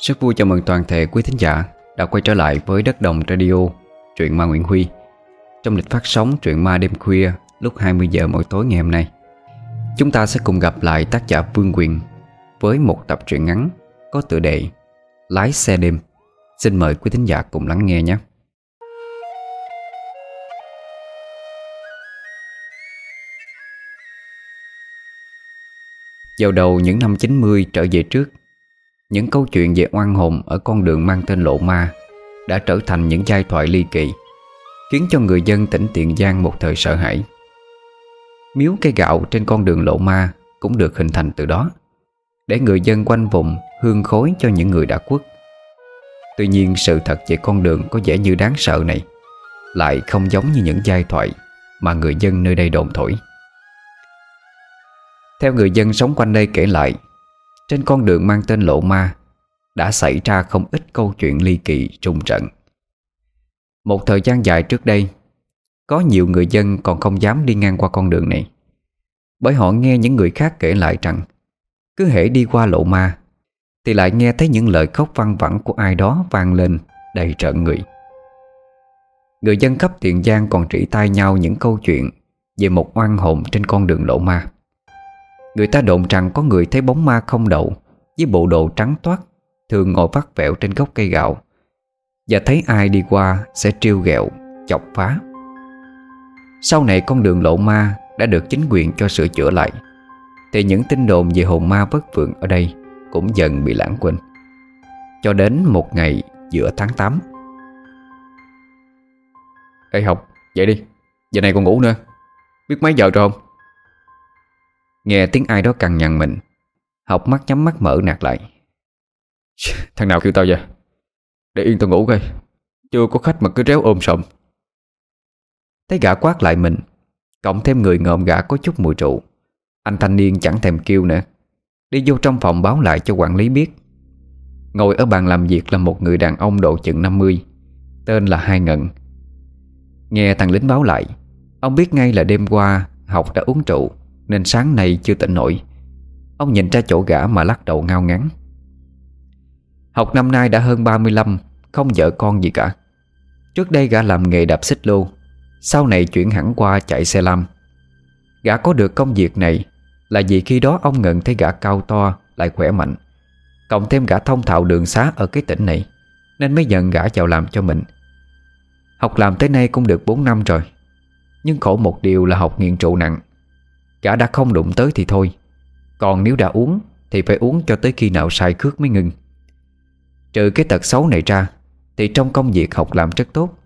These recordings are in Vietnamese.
Rất vui chào mừng toàn thể quý thính giả đã quay trở lại với Đất Đồng Radio, truyện ma Nguyễn Huy. Trong lịch phát sóng truyện ma đêm khuya lúc 20 giờ mỗi tối ngày hôm nay. Chúng ta sẽ cùng gặp lại tác giả Vương Quyền với một tập truyện ngắn có tựa đề Lái xe đêm. Xin mời quý thính giả cùng lắng nghe nhé. Vào đầu những năm 90 trở về trước những câu chuyện về oan hồn ở con đường mang tên Lộ Ma Đã trở thành những giai thoại ly kỳ, Khiến cho người dân tỉnh Tiền Giang một thời sợ hãi. Miếu cây gạo trên con đường Lộ Ma cũng được hình thành từ đó, Để người dân quanh vùng hương khối cho những người đã khuất. Tuy nhiên, sự thật về con đường có vẻ như đáng sợ này Lại không giống như những giai thoại Mà người dân nơi đây đồn thổi. Theo người dân sống quanh đây kể lại trên con đường mang tên Lộ Ma, Đã xảy ra không ít câu chuyện ly kỳ, trùng trận. Một thời gian dài trước đây, Có nhiều người dân còn không dám đi ngang qua con đường này. Bởi họ nghe những người khác kể lại rằng, Cứ hễ đi qua Lộ Ma, Thì lại nghe thấy những lời khóc văng vẳng của ai đó vang lên, đầy trợn người. Người dân khắp Tiền Giang còn trĩ tai nhau những câu chuyện Về một oan hồn trên con đường Lộ Ma. Người ta đồn rằng có người thấy bóng ma không đậu Với bộ đồ trắng toát Thường ngồi vắt vẹo trên gốc cây gạo. Và thấy ai đi qua Sẽ trêu ghẹo, chọc phá. Sau này con đường lộ ma Đã được chính quyền cho sửa chữa lại. Thì những tin đồn về hồn ma vất vượng ở đây Cũng dần bị lãng quên. Cho đến một ngày giữa tháng 8 Ê học, dậy đi. Giờ này còn ngủ nữa. Biết mấy giờ rồi không? Nghe tiếng ai đó cằn nhằn mình, Học mắt nhắm mắt mở nạt lại. Thằng nào kêu tao vậy? Để yên tao ngủ coi. Chưa có khách mà cứ réo ôm sộm. Thấy gã quát lại mình, Cộng thêm người ngợm gã có chút mùi rượu. Anh thanh niên chẳng thèm kêu nữa. Đi vô trong phòng báo lại cho quản lý biết. Ngồi ở bàn làm việc là một người đàn ông độ chừng 50 Tên là Hai Ngận Nghe thằng lính báo lại, Ông biết ngay là đêm qua Học đã uống rượu nên sáng nay chưa tỉnh nổi. Ông nhìn ra chỗ gã mà lắc đầu ngao ngắn Học năm nay đã hơn 35 Không vợ con gì cả. Trước đây gã làm nghề đạp xích lô, Sau này chuyển hẳn qua chạy xe lam. Gã có được công việc này Là vì khi đó ông ngận thấy gã cao to, Lại khỏe mạnh, Cộng thêm gã thông thạo đường xá ở cái tỉnh này, Nên mới nhận gã vào làm cho mình. Học làm tới nay cũng được 4 năm rồi, Nhưng khổ một điều là học nghiện trụ nặng. Gã đã không đụng tới thì thôi. Còn nếu đã uống, Thì phải uống cho tới khi nào sai khước mới ngừng. Trừ cái tật xấu này ra, Thì trong công việc học làm rất tốt.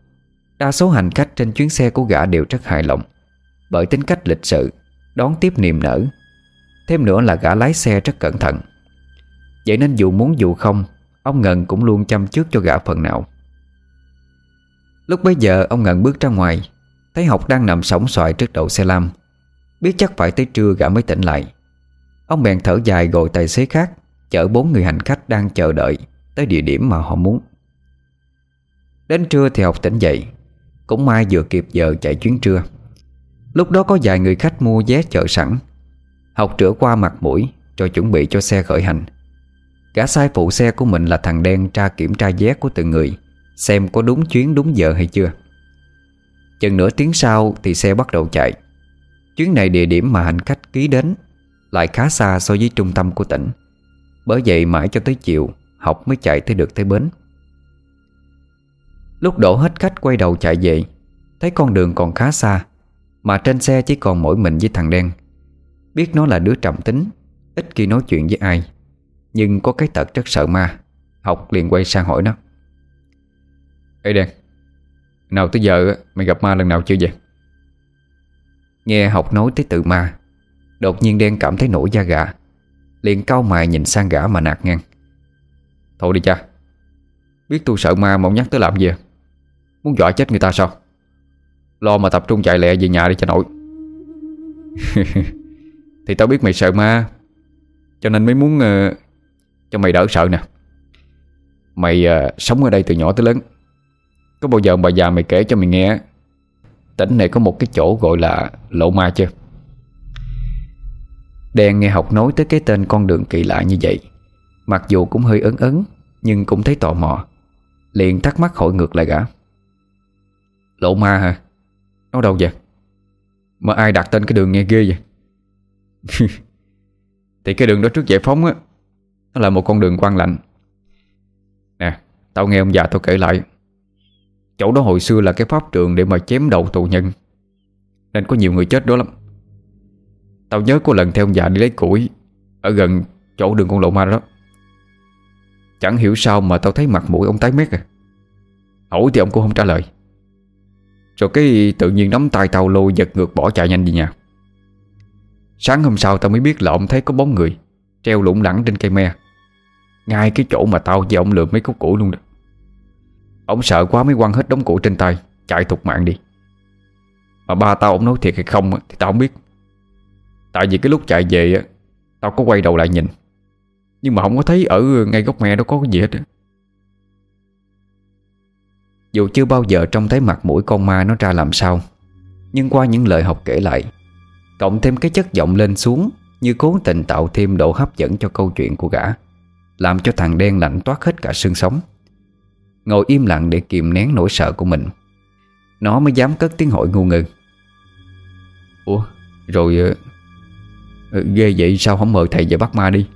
Đa số hành khách trên chuyến xe của gã đều rất hài lòng, Bởi tính cách lịch sự, Đón tiếp niềm nở. Thêm nữa là gã lái xe rất cẩn thận. Vậy nên dù muốn dù không, Ông Ngân cũng luôn chăm trước cho gã phần nào. Lúc bấy giờ, ông Ngân bước ra ngoài, Thấy học đang nằm sóng xoài trước đầu xe lam. Biết chắc phải tới trưa gã mới tỉnh lại. Ông bèn thở dài gọi tài xế khác, Chở bốn người hành khách đang chờ đợi Tới địa điểm mà họ muốn. Đến trưa thì học tỉnh dậy, Cũng may vừa kịp giờ chạy chuyến trưa. Lúc đó có vài người khách mua vé chờ sẵn. Học rửa qua mặt mũi Rồi chuẩn bị cho xe khởi hành. Gã sai phụ xe của mình là thằng đen tra kiểm tra vé của từng người, Xem có đúng chuyến đúng giờ hay chưa. Chừng nửa tiếng sau thì xe bắt đầu chạy. Chuyến này địa điểm mà hành khách ký đến Lại khá xa so với trung tâm của tỉnh. Bởi vậy mãi cho tới chiều, Học mới chạy tới được tới bến. Lúc đổ hết khách quay đầu chạy về, Thấy con đường còn khá xa, Mà trên xe chỉ còn mỗi mình với thằng đen. Biết nó là đứa trầm tính, Ít khi nói chuyện với ai, Nhưng có cái tật rất sợ ma, Học liền quay sang hỏi nó. Ê đen, Nào tới giờ mày gặp ma lần nào chưa vậy? Nghe học nói tới tự ma Đột nhiên đen cảm thấy nổi da gà. Liền cau mày nhìn sang gã mà nạt ngang. Thôi đi cha Biết tôi sợ ma mà ông nhắc tới làm gì? À? Muốn dọa chết người ta sao? Lo mà tập trung chạy lẹ về nhà đi cho nội Thì tao biết mày sợ ma Cho nên mới muốn uh, Cho mày đỡ sợ nè. Mày uh, sống ở đây từ nhỏ tới lớn. Có bao giờ bà già mày kể cho mày nghe Tỉnh này có một cái chỗ gọi là Lộ Ma chưa? Đen nghe học nói tới cái tên con đường kỳ lạ như vậy. Mặc dù cũng hơi ấn ấn Nhưng cũng thấy tò mò. Liền thắc mắc hỏi ngược lại gã. Lộ ma hả? Nó đâu vậy? Mà ai đặt tên cái đường nghe ghê vậy? Thì cái đường đó trước giải phóng á, Nó là một con đường quan lạnh. Nè, Tao nghe ông già tao kể lại. Chỗ đó hồi xưa là cái pháp trường Để mà chém đầu tù nhân. Nên có nhiều người chết đó lắm. Tao nhớ có lần theo ông già đi lấy củi Ở gần chỗ đường con lộ ma đó. Chẳng hiểu sao mà tao thấy mặt mũi ông tái mét à. Hỏi thì ông cũng không trả lời. Rồi cái tự nhiên nắm tay tao lôi giật ngược bỏ chạy nhanh về nhà. Sáng hôm sau tao mới biết là ông thấy có bóng người Treo lủng lẳng trên cây me. Ngay cái chỗ mà tao với ông lượm mấy khúc củi luôn đó. Ông sợ quá mới quăng hết đống củi trên tay, Chạy thục mạng đi. Mà ba tao ông nói thiệt hay không Thì tao không biết. Tại vì cái lúc chạy về Tao có quay đầu lại nhìn. Nhưng mà không có thấy ở ngay góc me đó có cái gì hết Dù chưa bao giờ trông thấy mặt mũi con ma nó ra làm sao, Nhưng qua những lời học kể lại, Cộng thêm cái chất giọng lên xuống Như cố tình tạo thêm độ hấp dẫn cho câu chuyện của gã, Làm cho thằng đen lạnh toát hết cả xương sống. Ngồi im lặng để kìm nén nỗi sợ của mình. Nó mới dám cất tiếng hỏi ngu ngơ. Ủa, Rồi ờ, ờ, Ghê vậy sao không mời thầy về bắt ma đi?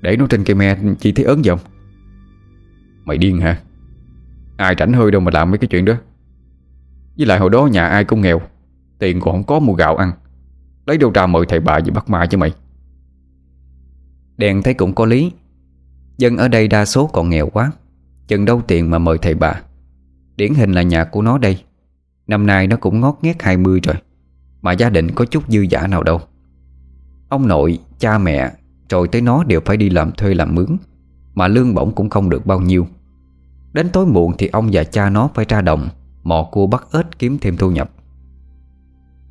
Để nó trên cây me Chỉ thấy ớn giọng Mày điên hả? Ai rảnh hơi đâu mà làm mấy cái chuyện đó. Với lại hồi đó nhà ai cũng nghèo, Tiền còn không có mua gạo ăn. Lấy đâu ra mời thầy bà về bắt ma chứ mày? Đèn thấy cũng có lý. Dân ở đây đa số còn nghèo quá. Chừng đâu tiền mà mời thầy bà. Điển hình là nhà của nó đây. Năm nay nó cũng ngót nghét 20 rồi Mà gia đình có chút dư giả nào đâu. Ông nội, cha mẹ Rồi tới nó đều phải đi làm thuê làm mướn Mà lương bổng cũng không được bao nhiêu. Đến tối muộn thì ông và cha nó phải ra đồng Mò cua bắt ếch kiếm thêm thu nhập.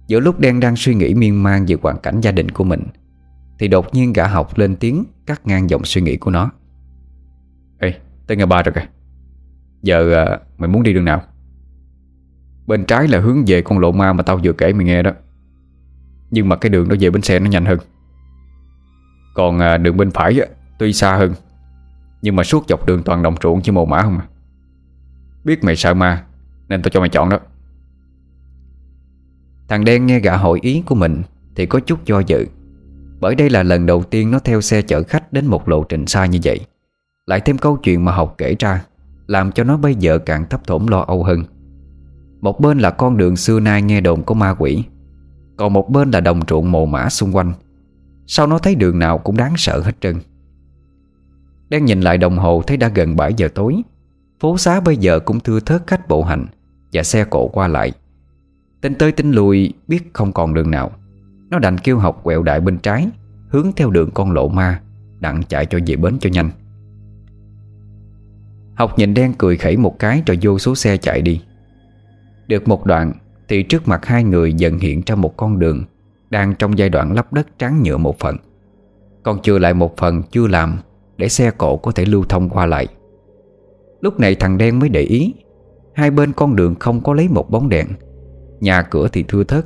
Giữa lúc đen đang suy nghĩ miên man về hoàn cảnh gia đình của mình Thì đột nhiên gã học lên tiếng Cắt ngang dòng suy nghĩ của nó tới ngày ba rồi kìa. Giờ à, mày muốn đi đường nào? Bên trái là hướng về con lộ ma mà tao vừa kể mày nghe đó. Nhưng mà cái đường đó về bến xe nó nhanh hơn. Còn à, đường bên phải á, tuy xa hơn Nhưng mà suốt dọc đường toàn đồng ruộng chứ mồ mã không à. Biết mày sợ ma Nên tao cho mày chọn đó. Thằng đen nghe gã hội ý của mình Thì có chút do dự. Bởi đây là lần đầu tiên nó theo xe chở khách Đến một lộ trình xa như vậy. Lại thêm câu chuyện mà học kể ra, Làm cho nó bây giờ càng thấp thỏm lo âu hơn. Một bên là con đường xưa nay nghe đồn có ma quỷ, Còn một bên là đồng ruộng mồ mã xung quanh. Sao nó thấy đường nào cũng đáng sợ hết trơn? Đang nhìn lại đồng hồ thấy đã gần 7 giờ tối, Phố xá bây giờ cũng thưa thớt khách bộ hành Và xe cộ qua lại. Tính tới tính lùi biết không còn đường nào. Nó đành kêu học quẹo đại bên trái, Hướng theo đường con lộ ma Đặng chạy cho về bến cho nhanh. Học nhìn đen cười khẩy một cái Rồi vô số xe chạy đi. Được một đoạn Thì trước mặt hai người dần hiện ra một con đường Đang trong giai đoạn lắp đất trắng nhựa một phần. Còn chưa lại một phần chưa làm Để xe cộ có thể lưu thông qua lại. Lúc này thằng đen mới để ý, Hai bên con đường không có lấy một bóng đèn. Nhà cửa thì thưa thớt,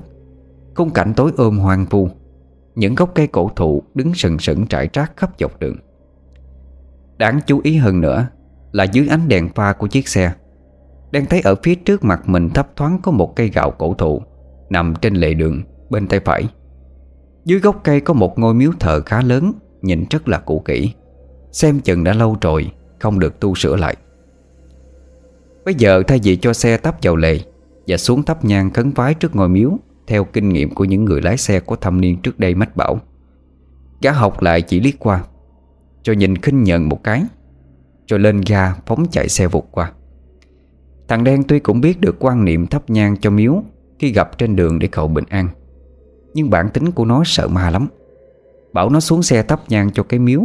Khung cảnh tối ôm hoang vu. Những gốc cây cổ thụ đứng sừng sững trải trác khắp dọc đường. Đáng chú ý hơn nữa là dưới ánh đèn pha của chiếc xe. Đang thấy ở phía trước mặt mình thấp thoáng có một cây gạo cổ thụ, Nằm trên lề đường, bên tay phải. Dưới gốc cây có một ngôi miếu thờ khá lớn, Nhìn rất là cũ kỹ. Xem chừng đã lâu rồi, Không được tu sửa lại. Bây giờ thay vì cho xe tấp vào lề và xuống thắp nhang khấn vái trước ngôi miếu, Theo kinh nghiệm của những người lái xe có thâm niên trước đây mách bảo, Gã học lại chỉ liếc qua Rồi nhìn khinh nhận một cái. Rồi lên ga phóng chạy xe vụt qua. Thằng đen tuy cũng biết được quan niệm thắp nhang cho miếu Khi gặp trên đường để cầu bình an, Nhưng bản tính của nó sợ ma lắm. Bảo nó xuống xe thắp nhang cho cái miếu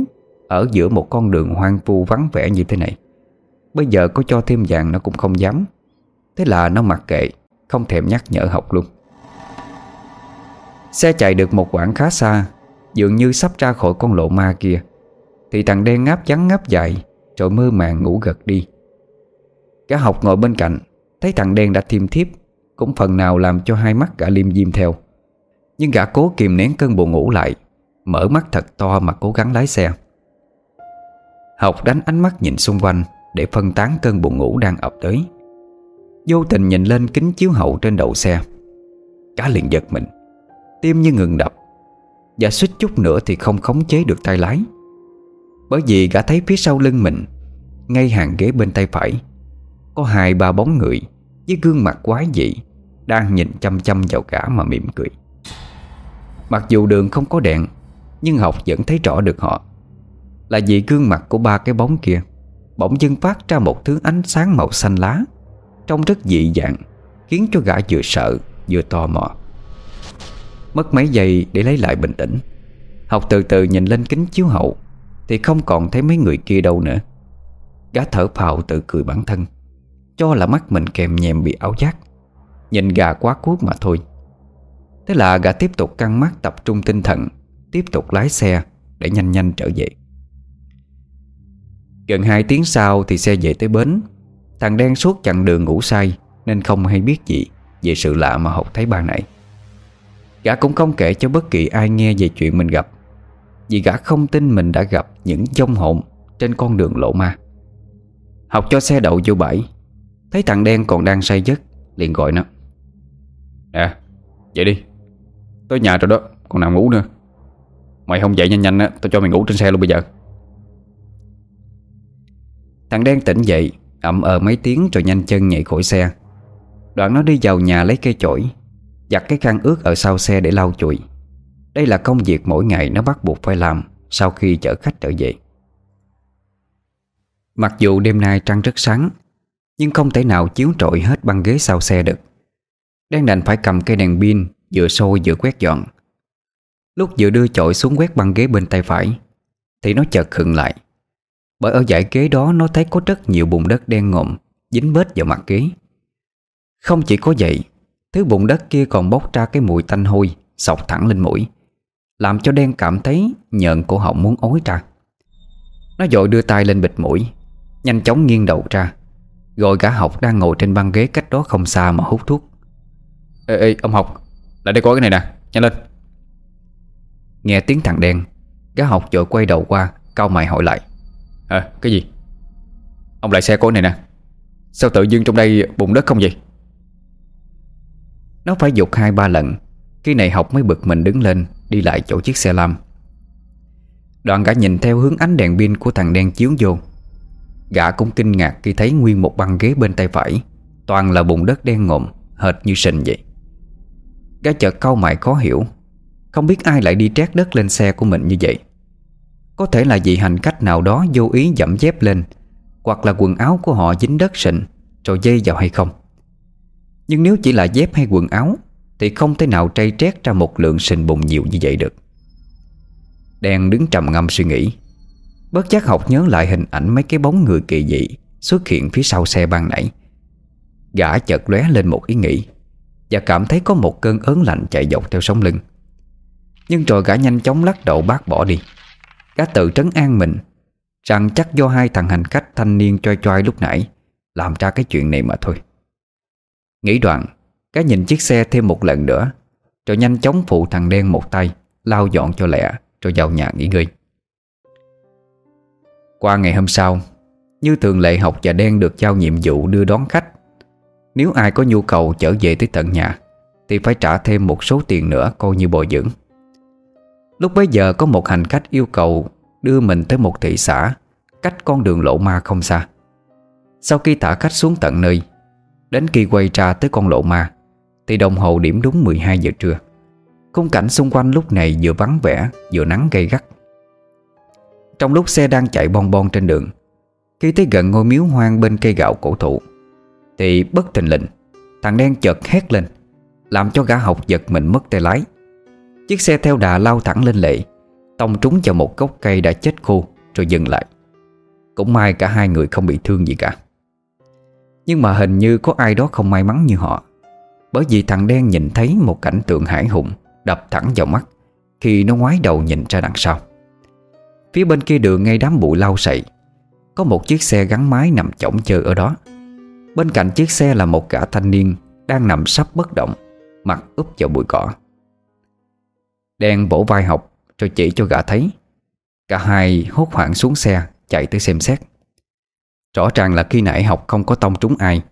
Ở giữa một con đường hoang vu vắng vẻ như thế này. Bây giờ có cho thêm vàng nó cũng không dám. Thế là nó mặc kệ, Không thèm nhắc nhở học luôn. Xe chạy được một quãng khá xa, Dường như sắp ra khỏi con lộ ma kia, Thì thằng đen ngáp trắng ngáp dài rồi mơ màng ngủ gật đi. Cả học ngồi bên cạnh, Thấy thằng đen đã thiêm thiếp, Cũng phần nào làm cho hai mắt gã liêm diêm theo. Nhưng gã cố kìm nén cơn buồn ngủ lại, Mở mắt thật to mà cố gắng lái xe. Học đánh ánh mắt nhìn xung quanh Để phân tán cơn buồn ngủ đang ập tới. Vô tình nhìn lên kính chiếu hậu trên đầu xe. Cá liền giật mình, Tim như ngừng đập. Và suýt chút nữa thì không khống chế được tay lái. Bởi vì gã thấy phía sau lưng mình, Ngay hàng ghế bên tay phải, Có hai ba bóng người Với gương mặt quái dị Đang nhìn chăm chăm vào gã mà mỉm cười. Mặc dù đường không có đèn, Nhưng học vẫn thấy rõ được họ. Là vì gương mặt của ba cái bóng kia, Bỗng dưng phát ra một thứ ánh sáng màu xanh lá, Trông rất dị dạng, Khiến cho gã vừa sợ, vừa tò mò. Mất mấy giây để lấy lại bình tĩnh, Học từ từ nhìn lên kính chiếu hậu. Thì không còn thấy mấy người kia đâu nữa. Gã thở phào tự cười bản thân, Cho là mắt mình kèm nhèm bị áo giác. Nhìn gà quá cuốc mà thôi. Thế là gã tiếp tục căng mắt tập trung tinh thần, Tiếp tục lái xe Để nhanh nhanh trở về. Gần 2 tiếng sau thì xe về tới bến. Thằng đen suốt chặng đường ngủ say Nên không hay biết gì Về sự lạ mà Học thấy ban nãy. Gã cũng không kể cho bất kỳ ai nghe về chuyện mình gặp. Vì gã không tin mình đã gặp những dông hồn Trên con đường lộ ma. Học cho xe đậu vô bãi Thấy thằng đen còn đang say giấc Liền gọi nó. Nè dậy đi. Tới nhà rồi đó còn nằm ngủ nữa. Mày không dậy nhanh nhanh á Tao cho mày ngủ trên xe luôn bây giờ. Thằng đen tỉnh dậy ậm ờ mấy tiếng rồi nhanh chân nhảy khỏi xe. Đoạn nó đi vào nhà lấy cây chổi Giặt cái khăn ướt ở sau xe để lau chùi đây là công việc mỗi ngày nó bắt buộc phải làm Sau khi chở khách trở về. Mặc dù đêm nay trăng rất sáng, Nhưng không thể nào chiếu trội hết băng ghế sau xe được. Đang đành phải cầm cây đèn pin Vừa sôi vừa quét dọn. Lúc vừa đưa chổi xuống quét băng ghế bên tay phải, Thì nó chợt khựng lại. Bởi ở dãy ghế đó nó thấy có rất nhiều bùn đất đen ngộm Dính bết vào mặt ghế. Không chỉ có vậy, Thứ bùn đất kia còn bốc ra cái mùi tanh hôi, Sọc thẳng lên mũi. Làm cho đen cảm thấy nhợn cổ họng muốn ối ra. Nó dội đưa tay lên bịt mũi Nhanh chóng nghiêng đầu ra. Gọi cả học đang ngồi trên băng ghế cách đó không xa mà hút thuốc. Ê, ê ông học Lại đây coi cái này nè Nhanh lên. Nghe tiếng thằng đen Gã học dội quay đầu qua Cao mày hỏi lại. À cái gì? Ông lại xe coi này nè. Sao tự dưng trong đây bùn đất không vậy? Nó phải dục hai ba lần Khi này học mới bực mình đứng lên Đi lại chỗ chiếc xe lam. Đoàn gã nhìn theo hướng ánh đèn pin Của thằng đen chiếu vô. Gã cũng kinh ngạc khi thấy nguyên một băng ghế bên tay phải, Toàn là bùn đất đen ngộm Hệt như sình vậy. Gã chợt cau mày khó hiểu, Không biết ai lại đi trét đất lên xe của mình như vậy. Có thể là vì hành khách nào đó vô ý dẫm dép lên, Hoặc là quần áo của họ dính đất sình, Rồi dây vào hay không. Nhưng nếu chỉ là dép hay quần áo thì không thể nào trây trét ra một lượng sình bùng nhiều như vậy được. Đen đứng trầm ngâm suy nghĩ. Bất giác học nhớ lại hình ảnh mấy cái bóng người kỳ dị Xuất hiện phía sau xe ban nãy. Gã chợt lóe lên một ý nghĩ Và cảm thấy có một cơn ớn lạnh chạy dọc theo sống lưng. Nhưng rồi gã nhanh chóng lắc đầu bác bỏ đi. Gã tự trấn an mình Rằng chắc do hai thằng hành khách thanh niên choi choi lúc nãy Làm ra cái chuyện này mà thôi. Nghĩ đoạn cái nhìn chiếc xe thêm một lần nữa, Rồi nhanh chóng phụ thằng đen một tay, Lau dọn cho lẹ, Rồi vào nhà nghỉ ngơi. Qua ngày hôm sau, Như thường lệ học và đen được giao nhiệm vụ đưa đón khách. Nếu ai có nhu cầu trở về tới tận nhà, Thì phải trả thêm một số tiền nữa coi như bồi dưỡng. Lúc bấy giờ có một hành khách yêu cầu Đưa mình tới một thị xã Cách con đường lộ ma không xa. Sau khi thả khách xuống tận nơi, Đến khi quay ra tới con lộ ma thì đồng hồ điểm đúng 12 giờ trưa. Khung cảnh xung quanh lúc này vừa vắng vẻ, Vừa nắng gay gắt. Trong lúc xe đang chạy bon bon trên đường, Khi tới gần ngôi miếu hoang bên cây gạo cổ thụ, Thì bất thình lình, Thằng đen chợt hét lên, Làm cho gã học giật mình mất tay lái. Chiếc xe theo đà lao thẳng lên lệ, Tông trúng vào một gốc cây đã chết khô Rồi dừng lại. Cũng may cả hai người không bị thương gì cả. Nhưng mà hình như có ai đó không may mắn như họ. Bởi vì thằng đen nhìn thấy một cảnh tượng hải hùng, Đập thẳng vào mắt, Khi nó ngoái đầu nhìn ra đằng sau. Phía bên kia đường ngay đám bụi lau sậy, Có một chiếc xe gắn máy nằm chỏng chờ ở đó. Bên cạnh chiếc xe là một gã thanh niên Đang nằm sắp bất động, Mặt úp vào bụi cỏ. Đen bổ vai học Rồi chỉ cho gã thấy. Cả hai hốt hoảng xuống xe, Chạy tới xem xét. Rõ ràng là khi nãy học không có tông trúng ai.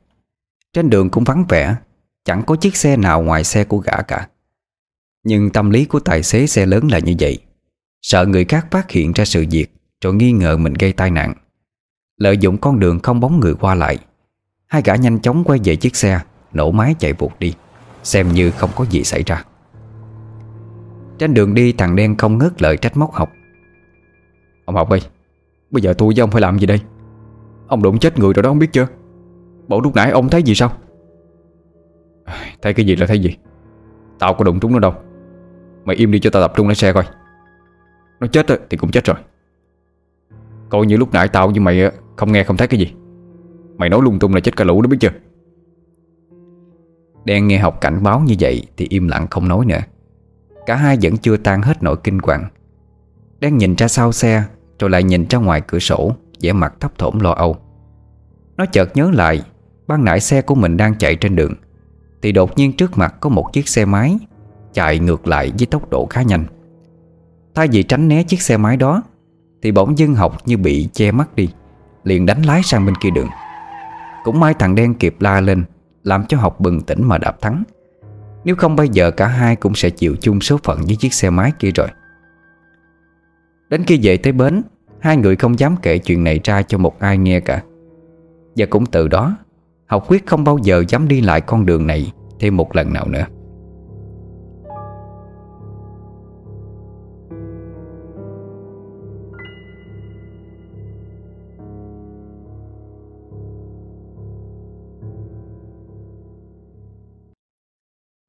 Trên đường cũng vắng vẻ Chẳng có chiếc xe nào ngoài xe của gã cả. Nhưng tâm lý của tài xế xe lớn là như vậy. Sợ người khác phát hiện ra sự việc, Rồi nghi ngờ mình gây tai nạn. Lợi dụng con đường không bóng người qua lại, Hai gã nhanh chóng quay về chiếc xe, Nổ máy chạy vụt đi, Xem như không có gì xảy ra. Trên đường đi, thằng đen không ngớt lời trách móc học. Ông học ơi, Bây giờ tôi với ông phải làm gì đây? Ông đụng chết người rồi đó không biết chưa? Bộ lúc nãy ông thấy gì sao? Thấy cái gì là thấy gì. Tao có đụng trúng nó đâu. Mày im đi cho tao tập trung lái xe coi. Nó chết thì cũng chết rồi. Coi như lúc nãy tao với mày Không nghe không thấy cái gì. Mày nói lung tung là chết cả lũ đó biết chưa? Đen nghe học cảnh báo như vậy Thì im lặng không nói nữa. Cả hai vẫn chưa tan hết nỗi kinh hoàng. Đen nhìn ra sau xe, Rồi lại nhìn ra ngoài cửa sổ, vẻ mặt thấp thỏm lo âu. Nó chợt nhớ lại, Ban nãy xe của mình đang chạy trên đường. Thì đột nhiên trước mặt có một chiếc xe máy Chạy ngược lại với tốc độ khá nhanh. Thay vì tránh né chiếc xe máy đó, Thì bỗng dưng học như bị che mắt đi, Liền đánh lái sang bên kia đường. Cũng may thằng đen kịp la lên, Làm cho học bừng tỉnh mà đạp thắng. Nếu không bây giờ cả hai cũng sẽ chịu chung số phận với chiếc xe máy kia rồi. Đến khi về tới bến, Hai người không dám kể chuyện này ra cho một ai nghe cả. Và cũng từ đó Học quyết không bao giờ dám đi lại con đường này Thêm một lần nào nữa.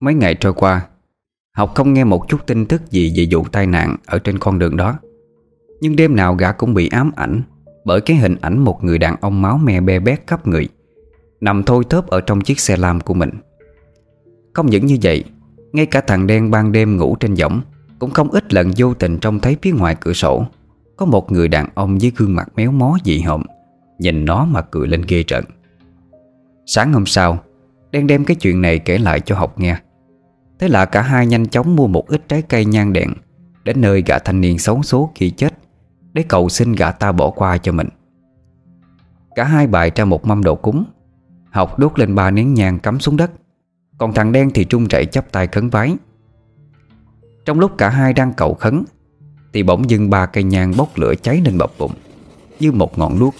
Mấy ngày trôi qua, Học không nghe một chút tin tức gì về vụ tai nạn Ở trên con đường đó. Nhưng đêm nào gã cũng bị ám ảnh Bởi cái hình ảnh một người đàn ông máu me be bét khắp người. Nằm thôi thớp ở trong chiếc xe lam của mình. Không những như vậy, Ngay cả thằng đen ban đêm ngủ trên võng Cũng không ít lần vô tình trông thấy phía ngoài cửa sổ, Có một người đàn ông với gương mặt méo mó dị hợm, Nhìn nó mà cười lên ghê trận Sáng hôm sau, Đen đem cái chuyện này kể lại cho học nghe. Thế là cả hai nhanh chóng mua một ít trái cây nhang đèn Đến nơi gã thanh niên xấu số khi chết Để cầu xin gã ta bỏ qua cho mình. Cả hai bài ra một mâm đồ cúng Học đốt lên ba nén nhang cắm xuống đất. Còn thằng đen thì trung chạy chắp tay khấn vái. Trong lúc cả hai đang cầu khấn, Thì bỗng dưng ba cây nhang bốc lửa cháy lên bập bụng, Như một ngọn đuốc,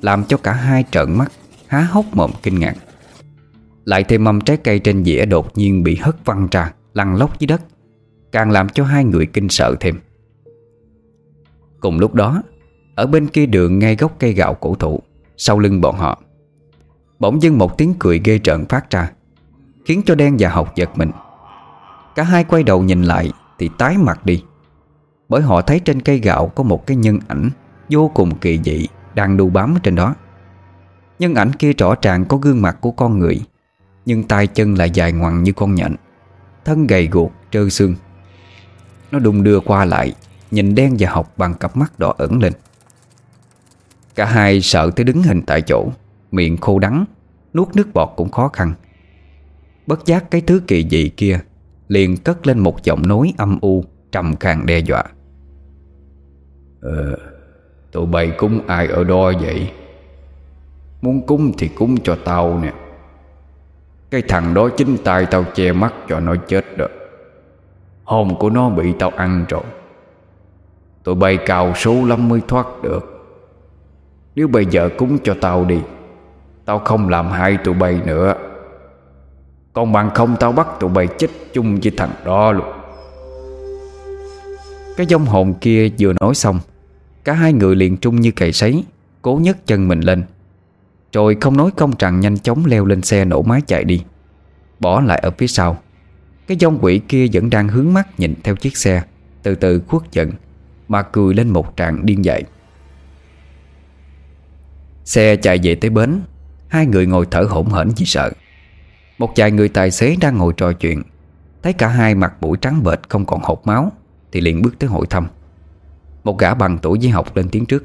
Làm cho cả hai trợn mắt, Há hốc mồm kinh ngạc. Lại thêm mâm trái cây trên dĩa đột nhiên bị hất văng ra, Lăn lóc dưới đất, Càng làm cho hai người kinh sợ thêm. Cùng lúc đó, Ở bên kia đường ngay gốc cây gạo cổ thụ, Sau lưng bọn họ Bỗng dưng một tiếng cười ghê trợn phát ra, Khiến cho đen và học giật mình. Cả hai quay đầu nhìn lại Thì tái mặt đi, Bởi họ thấy trên cây gạo có một cái nhân ảnh Vô cùng kỳ dị Đang đu bám trên đó. Nhân ảnh kia rõ ràng có gương mặt của con người, nhưng tay chân lại dài ngoằng như con nhện, Thân gầy guộc, trơ xương. Nó đung đưa qua lại, Nhìn đen và học bằng cặp mắt đỏ ẩn lên. Cả hai sợ tới đứng hình tại chỗ. Miệng khô đắng, Nuốt nước bọt cũng khó khăn. Bất giác cái thứ kỳ dị kia Liền cất lên một giọng nói âm u, Trầm khàn đe dọa. Ờ Tụi bay cúng ai ở đó vậy? Muốn cúng thì cúng cho tao nè. Cái thằng đó chính tay tao che mắt cho nó chết đó. Hồn của nó bị tao ăn rồi. Tụi bay cào số lắm mới thoát được. Nếu bây giờ cúng cho tao đi Tao không làm hại tụi bay nữa. Còn bằng không tao bắt tụi bay chết chung với thằng đó luôn. Cái dông hồn kia vừa nói xong, Cả hai người liền trung như cày sấy, Cố nhấc chân mình lên. Rồi không nói công rằng nhanh chóng leo lên xe nổ máy chạy đi. Bỏ lại ở phía sau. Cái dông quỷ kia vẫn đang hướng mắt nhìn theo chiếc xe, Từ từ khuất giận Mà cười lên một trạng điên dại. Xe chạy về tới bến Hai người ngồi thở hổn hển vì sợ. Một vài người tài xế đang ngồi trò chuyện. Thấy cả hai mặt mũi trắng bệch không còn hột máu, Thì liền bước tới hội thăm. Một gã bằng tuổi với học lên tiếng trước.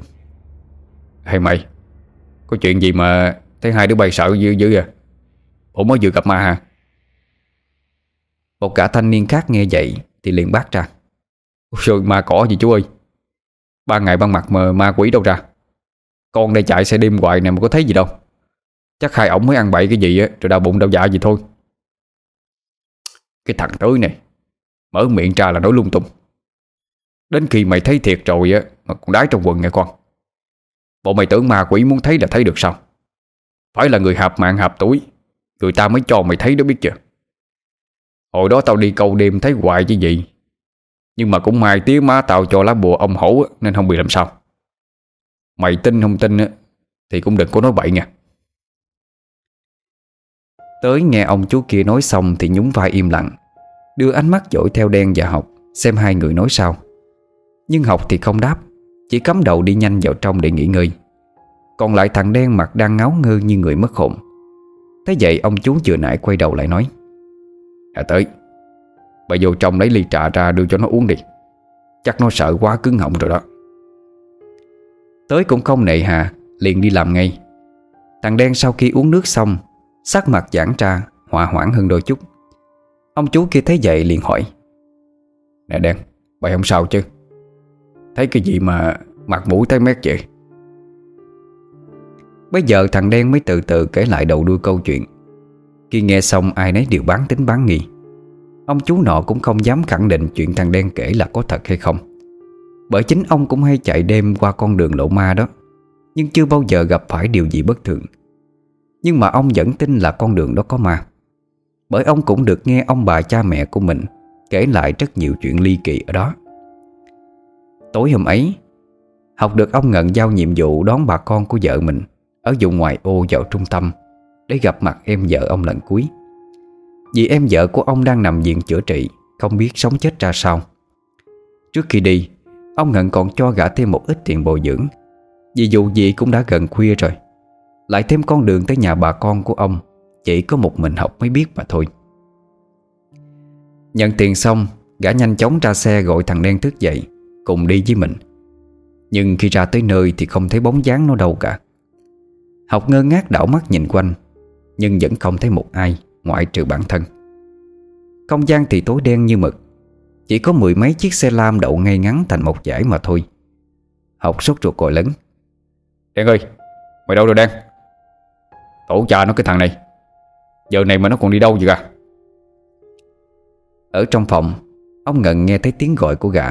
Hay mày, có chuyện gì mà Thấy hai đứa bay sợ dữ dữ à Ủa mới vừa gặp ma hả? Một gã thanh niên khác nghe vậy Thì liền bác ra. Ôi trời ma cỏ gì chú ơi? Ba ngày ban mặt mà ma quỷ đâu ra? Con đây chạy xe đêm hoài nè, mà có thấy gì đâu. Chắc hai ổng mới ăn bậy cái gì á, Rồi đau bụng đau dạ gì thôi. Cái thằng tới này, Mở miệng ra là nói lung tung. Đến khi mày thấy thiệt rồi á, Mà còn đái trong quần nghe con. Bộ mày tưởng ma quỷ muốn thấy là thấy được sao? Phải là người hạp mạng hạp tuổi Người ta mới cho mày thấy đó biết chưa? Hồi đó tao đi câu đêm thấy hoài chứ gì. Nhưng mà cũng may tía má tao cho lá bùa ông hổ Nên không bị làm sao. Mày tin không tin Thì cũng đừng có nói bậy nha. Tới nghe ông chú kia nói xong Thì nhún vai im lặng, Đưa ánh mắt dõi theo đen và học, Xem hai người nói sao. Nhưng học thì không đáp, Chỉ cắm đầu đi nhanh vào trong để nghỉ ngơi. Còn lại thằng đen mặt đang ngáo ngơ như người mất hồn. Thế vậy ông chú vừa nãy quay đầu lại nói À tới, Bà vô trong lấy ly trà ra đưa cho nó uống đi. Chắc nó sợ quá cứng họng rồi đó. Tới cũng không nệ hà, Liền đi làm ngay. Thằng đen sau khi uống nước xong Sắc mặt giãn ra Hòa hoãn hơn đôi chút. Ông chú kia thấy vậy liền hỏi. Nè đen Bà không sao chứ. Thấy cái gì mà mặt mũi thấy mét vậy? Bây giờ thằng đen mới từ từ kể lại đầu đuôi câu chuyện. Khi nghe xong ai nấy đều bán tính bán nghi. Ông chú nọ cũng không dám khẳng định chuyện thằng đen kể là có thật hay không. Bởi chính ông cũng hay chạy đêm qua con đường lộ ma đó. Nhưng chưa bao giờ gặp phải điều gì bất thường nhưng mà ông vẫn tin là con đường đó có ma. Bởi ông cũng được nghe ông bà cha mẹ của mình Kể lại rất nhiều chuyện ly kỳ ở đó. Tối hôm ấy, Học được ông Ngận giao nhiệm vụ đón bà con của vợ mình Ở vùng ngoại ô vào trung tâm Để gặp mặt em vợ ông lần cuối. Vì em vợ của ông đang nằm viện chữa trị, Không biết sống chết ra sao. Trước khi đi, Ông Ngận còn cho gã thêm một ít tiền bồi dưỡng, Vì dù gì cũng đã gần khuya rồi. Lại thêm con đường tới nhà bà con của ông, Chỉ có một mình học mới biết mà thôi. Nhận tiền xong, Gã nhanh chóng ra xe gọi thằng đen thức dậy, Cùng đi với mình. Nhưng khi ra tới nơi thì không thấy bóng dáng nó đâu cả. Học ngơ ngác đảo mắt nhìn quanh, Nhưng vẫn không thấy một ai, Ngoại trừ bản thân. Không gian thì tối đen như mực, Chỉ có mười mấy chiếc xe lam đậu ngay ngắn thành một dải mà thôi. Học sốt ruột gọi lớn. Đen ơi, Mày đâu rồi Đen? Tổ cha nó cái thằng này. Giờ này mà nó còn đi đâu vậy à Ở trong phòng, Ông Ngân nghe thấy tiếng gọi của gã,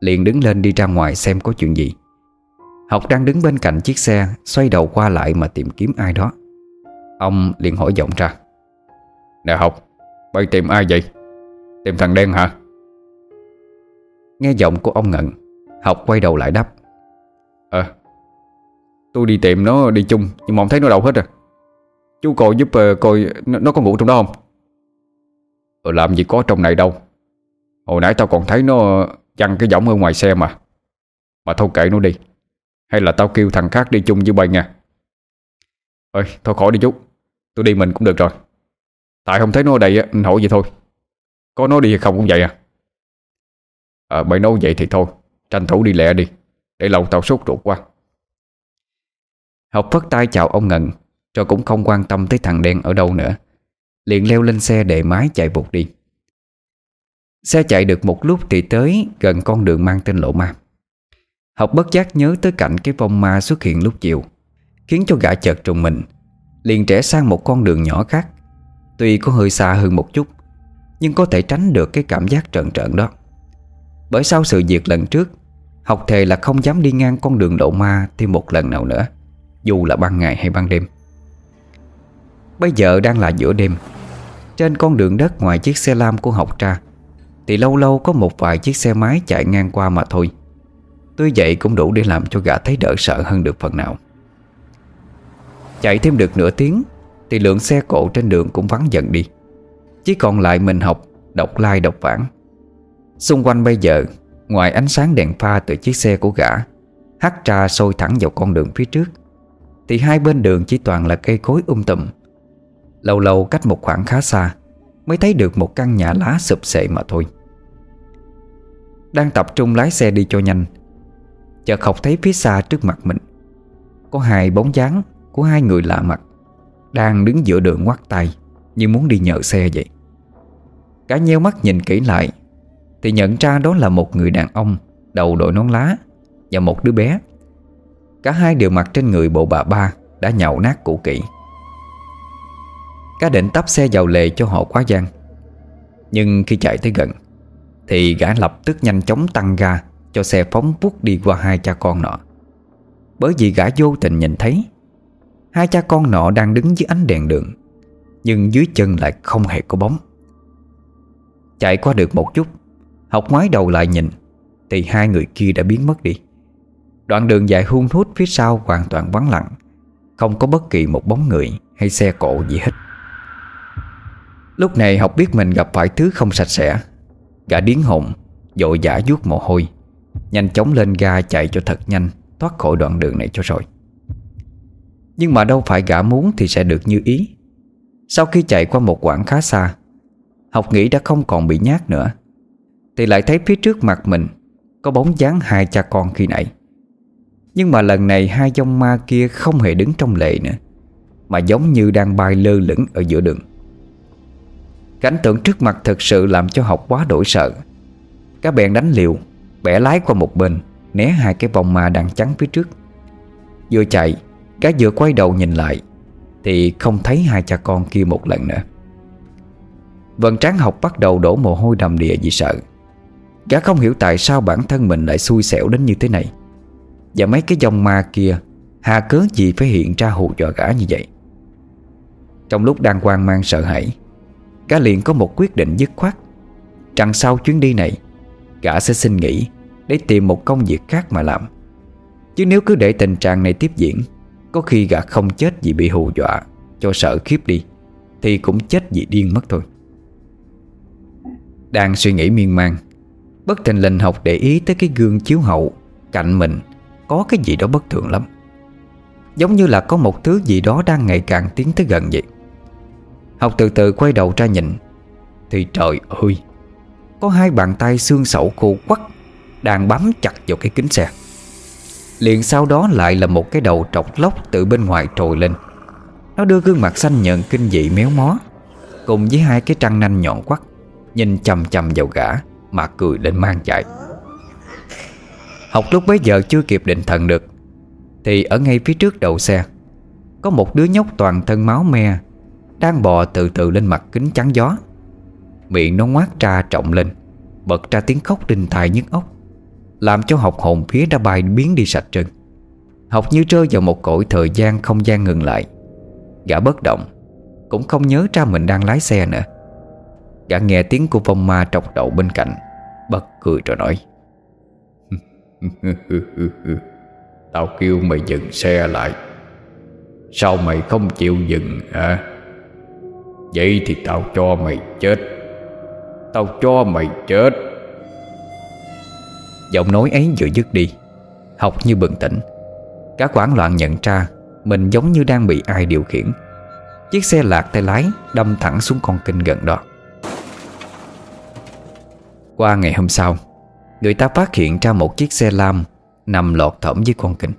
Liền đứng lên đi ra ngoài xem có chuyện gì. Học đang đứng bên cạnh chiếc xe, Xoay đầu qua lại mà tìm kiếm ai đó. Ông liền hỏi giọng ra. Nè Học, Bay tìm ai vậy? Tìm thằng đen hả? Nghe giọng của ông Ngận Học quay đầu lại đáp. Ờ Tôi đi tìm nó đi chung, Nhưng mà không thấy nó đâu hết rồi Chú coi giúp ờ, uh, coi nó, nó có ngủ trong đó không? Ừ, làm gì có trong này đâu. Hồi nãy tao còn thấy nó Chăn cái giỏng ở ngoài xe mà. Mà thôi kệ nó đi. Hay là tao kêu thằng khác đi chung với bay nha Ơi thôi khỏi đi chú. Tôi đi mình cũng được rồi. Tại không thấy nó ở đây anh hỏi vậy thôi. Có nó đi hay không cũng vậy à? Ờ à, bay nói vậy thì thôi. Tranh thủ đi lẹ đi. Để lâu tao sốt ruột quá. Học phất tay chào ông Ngân. Rồi cũng không quan tâm tới thằng đen ở đâu nữa. Liền leo lên xe để máy chạy vụt đi. Xe chạy được một lúc thì tới gần con đường mang tên lộ ma. Học bất giác nhớ tới cảnh cái vong ma xuất hiện lúc chiều, Khiến cho gã chợt trùng mình. Liền trẻ sang một con đường nhỏ khác. Tuy có hơi xa hơn một chút, Nhưng có thể tránh được cái cảm giác trợn trợn đó. Bởi sau sự việc lần trước, Học thề là không dám đi ngang con đường lộ ma Thêm một lần nào nữa, Dù là ban ngày hay ban đêm. Bây giờ đang là giữa đêm. Trên con đường đất ngoài chiếc xe lam của học tra, thì lâu lâu có một vài chiếc xe máy chạy ngang qua mà thôi. Tuy vậy cũng đủ để làm cho gã thấy đỡ sợ hơn được phần nào. Chạy thêm được nửa tiếng, Thì lượng xe cộ trên đường cũng vắng dần đi. Chỉ còn lại mình học Độc lai độc vãng. Xung quanh bây giờ, Ngoài ánh sáng đèn pha từ chiếc xe của gã Hắt ra sôi thẳng vào con đường phía trước, Thì hai bên đường chỉ toàn là cây cối um tùm. Lâu lâu cách một khoảng khá xa, Mới thấy được một căn nhà lá sụp sệ mà thôi. Đang tập trung lái xe đi cho nhanh, Chợt học thấy phía xa trước mặt mình, Có hai bóng dáng của hai người lạ mặt Đang đứng giữa đường ngoắt tay Như muốn đi nhờ xe vậy. Cả nheo mắt nhìn kỹ lại, Thì nhận ra đó là một người đàn ông Đầu đội nón lá Và một đứa bé. Cả hai đều mặc trên người bộ bà ba Đã nhậu nát cũ kỹ. Cá định tắp xe vào lề cho họ quá gian. Nhưng khi chạy tới gần, Thì gã lập tức nhanh chóng tăng ga Cho xe phóng vút đi qua hai cha con nọ. Bởi vì gã vô tình nhìn thấy, Hai cha con nọ đang đứng dưới ánh đèn đường, Nhưng dưới chân lại không hề có bóng. Chạy qua được một chút, Học ngoái đầu lại nhìn, Thì hai người kia đã biến mất đi. Đoạn đường dài hun hút phía sau hoàn toàn vắng lặng, Không có bất kỳ một bóng người Hay xe cộ gì hết. Lúc này học biết mình gặp phải thứ không sạch sẽ. Gã điến hồn, Dội dã vuốt mồ hôi, Nhanh chóng lên ga chạy cho thật nhanh, Thoát khỏi đoạn đường này cho rồi. Nhưng mà đâu phải gã muốn Thì sẽ được như ý. Sau khi chạy qua một quãng khá xa, Học nghĩ đã không còn bị nhát nữa. Thì lại thấy phía trước mặt mình Có bóng dáng hai cha con khi nãy. Nhưng mà lần này Hai dông ma kia không hề đứng trong lệ nữa, Mà giống như đang bay lơ lửng Ở giữa đường. Cảnh tượng trước mặt thật sự làm cho học quá đổi sợ. Các bèn đánh liều, Bẻ lái qua một bên, Né hai cái vòng ma đang chắn phía trước. Vừa chạy Các vừa quay đầu nhìn lại, Thì không thấy hai cha con kia một lần nữa. Vân tráng học bắt đầu đổ mồ hôi đầm đìa vì sợ. Gã không hiểu tại sao bản thân mình lại xui xẻo đến như thế này. Và mấy cái dòng ma kia, Hà cớ gì phải hiện ra hù dọa gã như vậy? Trong lúc đang quan mang sợ hãi Gã liền có một quyết định dứt khoát. Rằng sau chuyến đi này, Gã sẽ xin nghỉ Để tìm một công việc khác mà làm. Chứ nếu cứ để tình trạng này tiếp diễn, Có khi gã không chết vì bị hù dọa, Cho sợ khiếp đi, Thì cũng chết vì điên mất thôi. Đang suy nghĩ miên man, Bất thình lình học để ý tới cái gương chiếu hậu Cạnh mình Có cái gì đó bất thường lắm. Giống như là có một thứ gì đó đang ngày càng tiến tới gần vậy. Học từ từ quay đầu ra nhìn. Thì trời ơi, Có hai bàn tay xương sẩu khô quắc Đang bám chặt vào cái kính xe. Liền sau đó lại là một cái đầu trọc lóc từ bên ngoài trồi lên. Nó đưa gương mặt xanh nhợn kinh dị méo mó, Cùng với hai cái trăng nanh nhọn quắc, Nhìn chầm chầm vào gã Mà cười lên mang chạy. Học lúc bấy giờ chưa kịp định thần được, Thì ở ngay phía trước đầu xe, Có một đứa nhóc toàn thân máu me đang bò từ từ lên mặt kính chắn gió. Miệng nó ngoác ra, trọng lên, Bật ra tiếng khóc đinh tai nhức óc, Làm cho học hồn phía đã bay biến đi sạch trơn. Học như rơi vào một cõi thời gian không gian ngừng lại. Gã bất động, Cũng không nhớ ra mình đang lái xe nữa. Gã nghe tiếng của vong ma trọc đậu bên cạnh, Bật cười rồi nói, Tao kêu mày dừng xe lại. Sao mày không chịu dừng, hả? Vậy thì tao cho mày chết. Tao cho mày chết. Giọng nói ấy vừa dứt đi, Học như bừng tỉnh. Cả quảng loạn nhận ra Mình giống như đang bị ai điều khiển. Chiếc xe lạc tay lái Đâm thẳng xuống con kinh gần đó. Qua ngày hôm sau, Người ta phát hiện ra một chiếc xe lam Nằm lọt thỏm dưới con kinh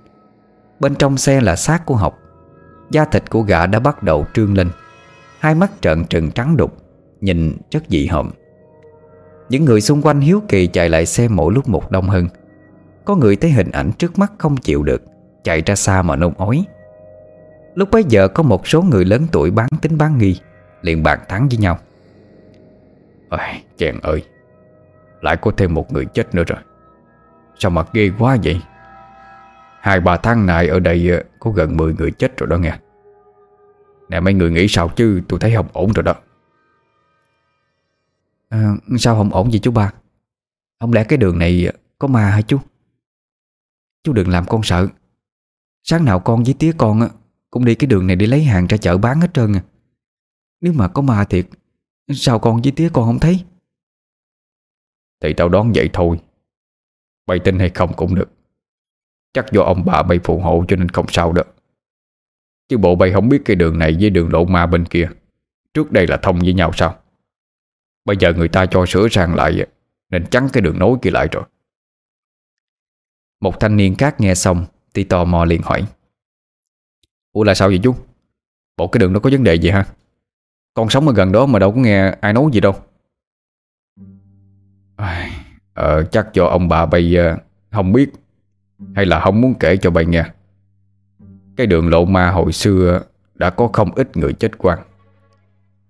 Bên trong xe là xác của học. Da thịt của gã đã bắt đầu trương lên. Hai mắt trợn trừng trắng đục Nhìn rất dị hợm. Những người xung quanh hiếu kỳ chạy lại xem mỗi lúc một đông hơn. Có người thấy hình ảnh trước mắt không chịu được Chạy ra xa mà nôn ói. Lúc bấy giờ có một số người lớn tuổi bán tính bán nghi liền bàn thắng với nhau. Ôi, chàng ơi Lại có thêm một người chết nữa rồi. Sao mà ghê quá vậy? Hai ba tháng này ở đây có gần 10 người chết rồi đó nghe. Nè mấy người nghĩ sao chứ? Tôi thấy không ổn rồi đó. À, Sao không ổn gì chú ba? Không lẽ cái đường này có ma hả chú? Chú đừng làm con sợ. Sáng nào con với tía con Cũng đi cái đường này để lấy hàng ra chợ bán hết trơn à. Nếu mà có ma thiệt Sao con với tía con không thấy? Thì tao đoán vậy thôi. Bày tin hay không cũng được. Chắc do ông bà bay phù hộ cho nên không sao được Chứ bộ bay không biết cái đường này với đường lộ ma bên kia. Trước đây là thông với nhau sao? Bây giờ người ta cho sửa sang lại, Nên chắn cái đường nối kia lại rồi. Một thanh niên khác nghe xong Thì tò mò liền hỏi. Ủa là sao vậy chú? Bộ cái đường nó có vấn đề gì ha Con sống ở gần đó mà đâu có nghe ai nói gì đâu. Ờ chắc cho ông bà bay ờ, Không biết Hay là không muốn kể cho bay nghe. Cái đường lộ ma hồi xưa Đã có không ít người chết quan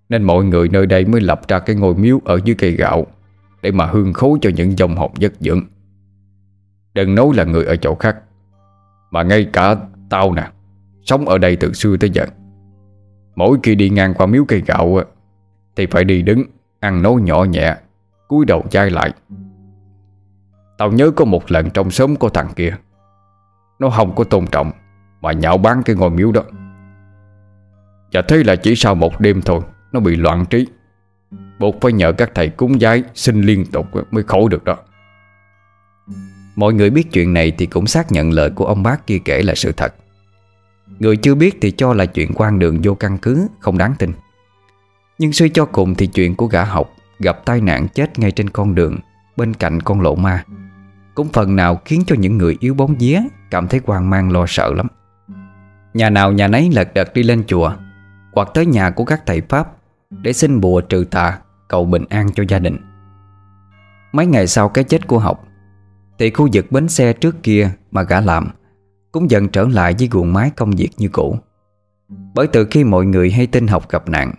Nên mọi người nơi đây mới lập ra cái ngôi miếu Ở dưới cây gạo Để mà hương khấu cho những dòng hồn giấc dưỡng. Đừng nói là người ở chỗ khác, Mà ngay cả tao nè, Sống ở đây từ xưa tới giờ. Mỗi khi đi ngang qua miếu cây gạo Thì phải đi đứng, Ăn nói nhỏ nhẹ, cúi đầu chai lại. Tao nhớ có một lần trong sớm có thằng kia, Nó không có tôn trọng mà nhạo bán cái ngôi miếu đó. Và thế là chỉ sau một đêm thôi, Nó bị loạn trí. Buộc phải nhờ các thầy cúng giái Xin liên tục mới khổ được đó. Mọi người biết chuyện này Thì cũng xác nhận lời của ông bác kia kể là sự thật. Người chưa biết thì cho là chuyện quan đường vô căn cứ Không đáng tin. Nhưng suy cho cùng thì chuyện của gã học Gặp tai nạn chết ngay trên con đường Bên cạnh con lộ ma. Cũng phần nào khiến cho những người yếu bóng vía Cảm thấy hoang mang lo sợ lắm. Nhà nào nhà nấy lật đật đi lên chùa, Hoặc tới nhà của các thầy Pháp Để xin bùa trừ tà, Cầu bình an cho gia đình. Mấy ngày sau cái chết của học, Thì khu vực bến xe trước kia Mà gã làm Cũng dần trở lại với guồng máy công việc như cũ. Bởi từ khi mọi người hay tin học gặp nạn,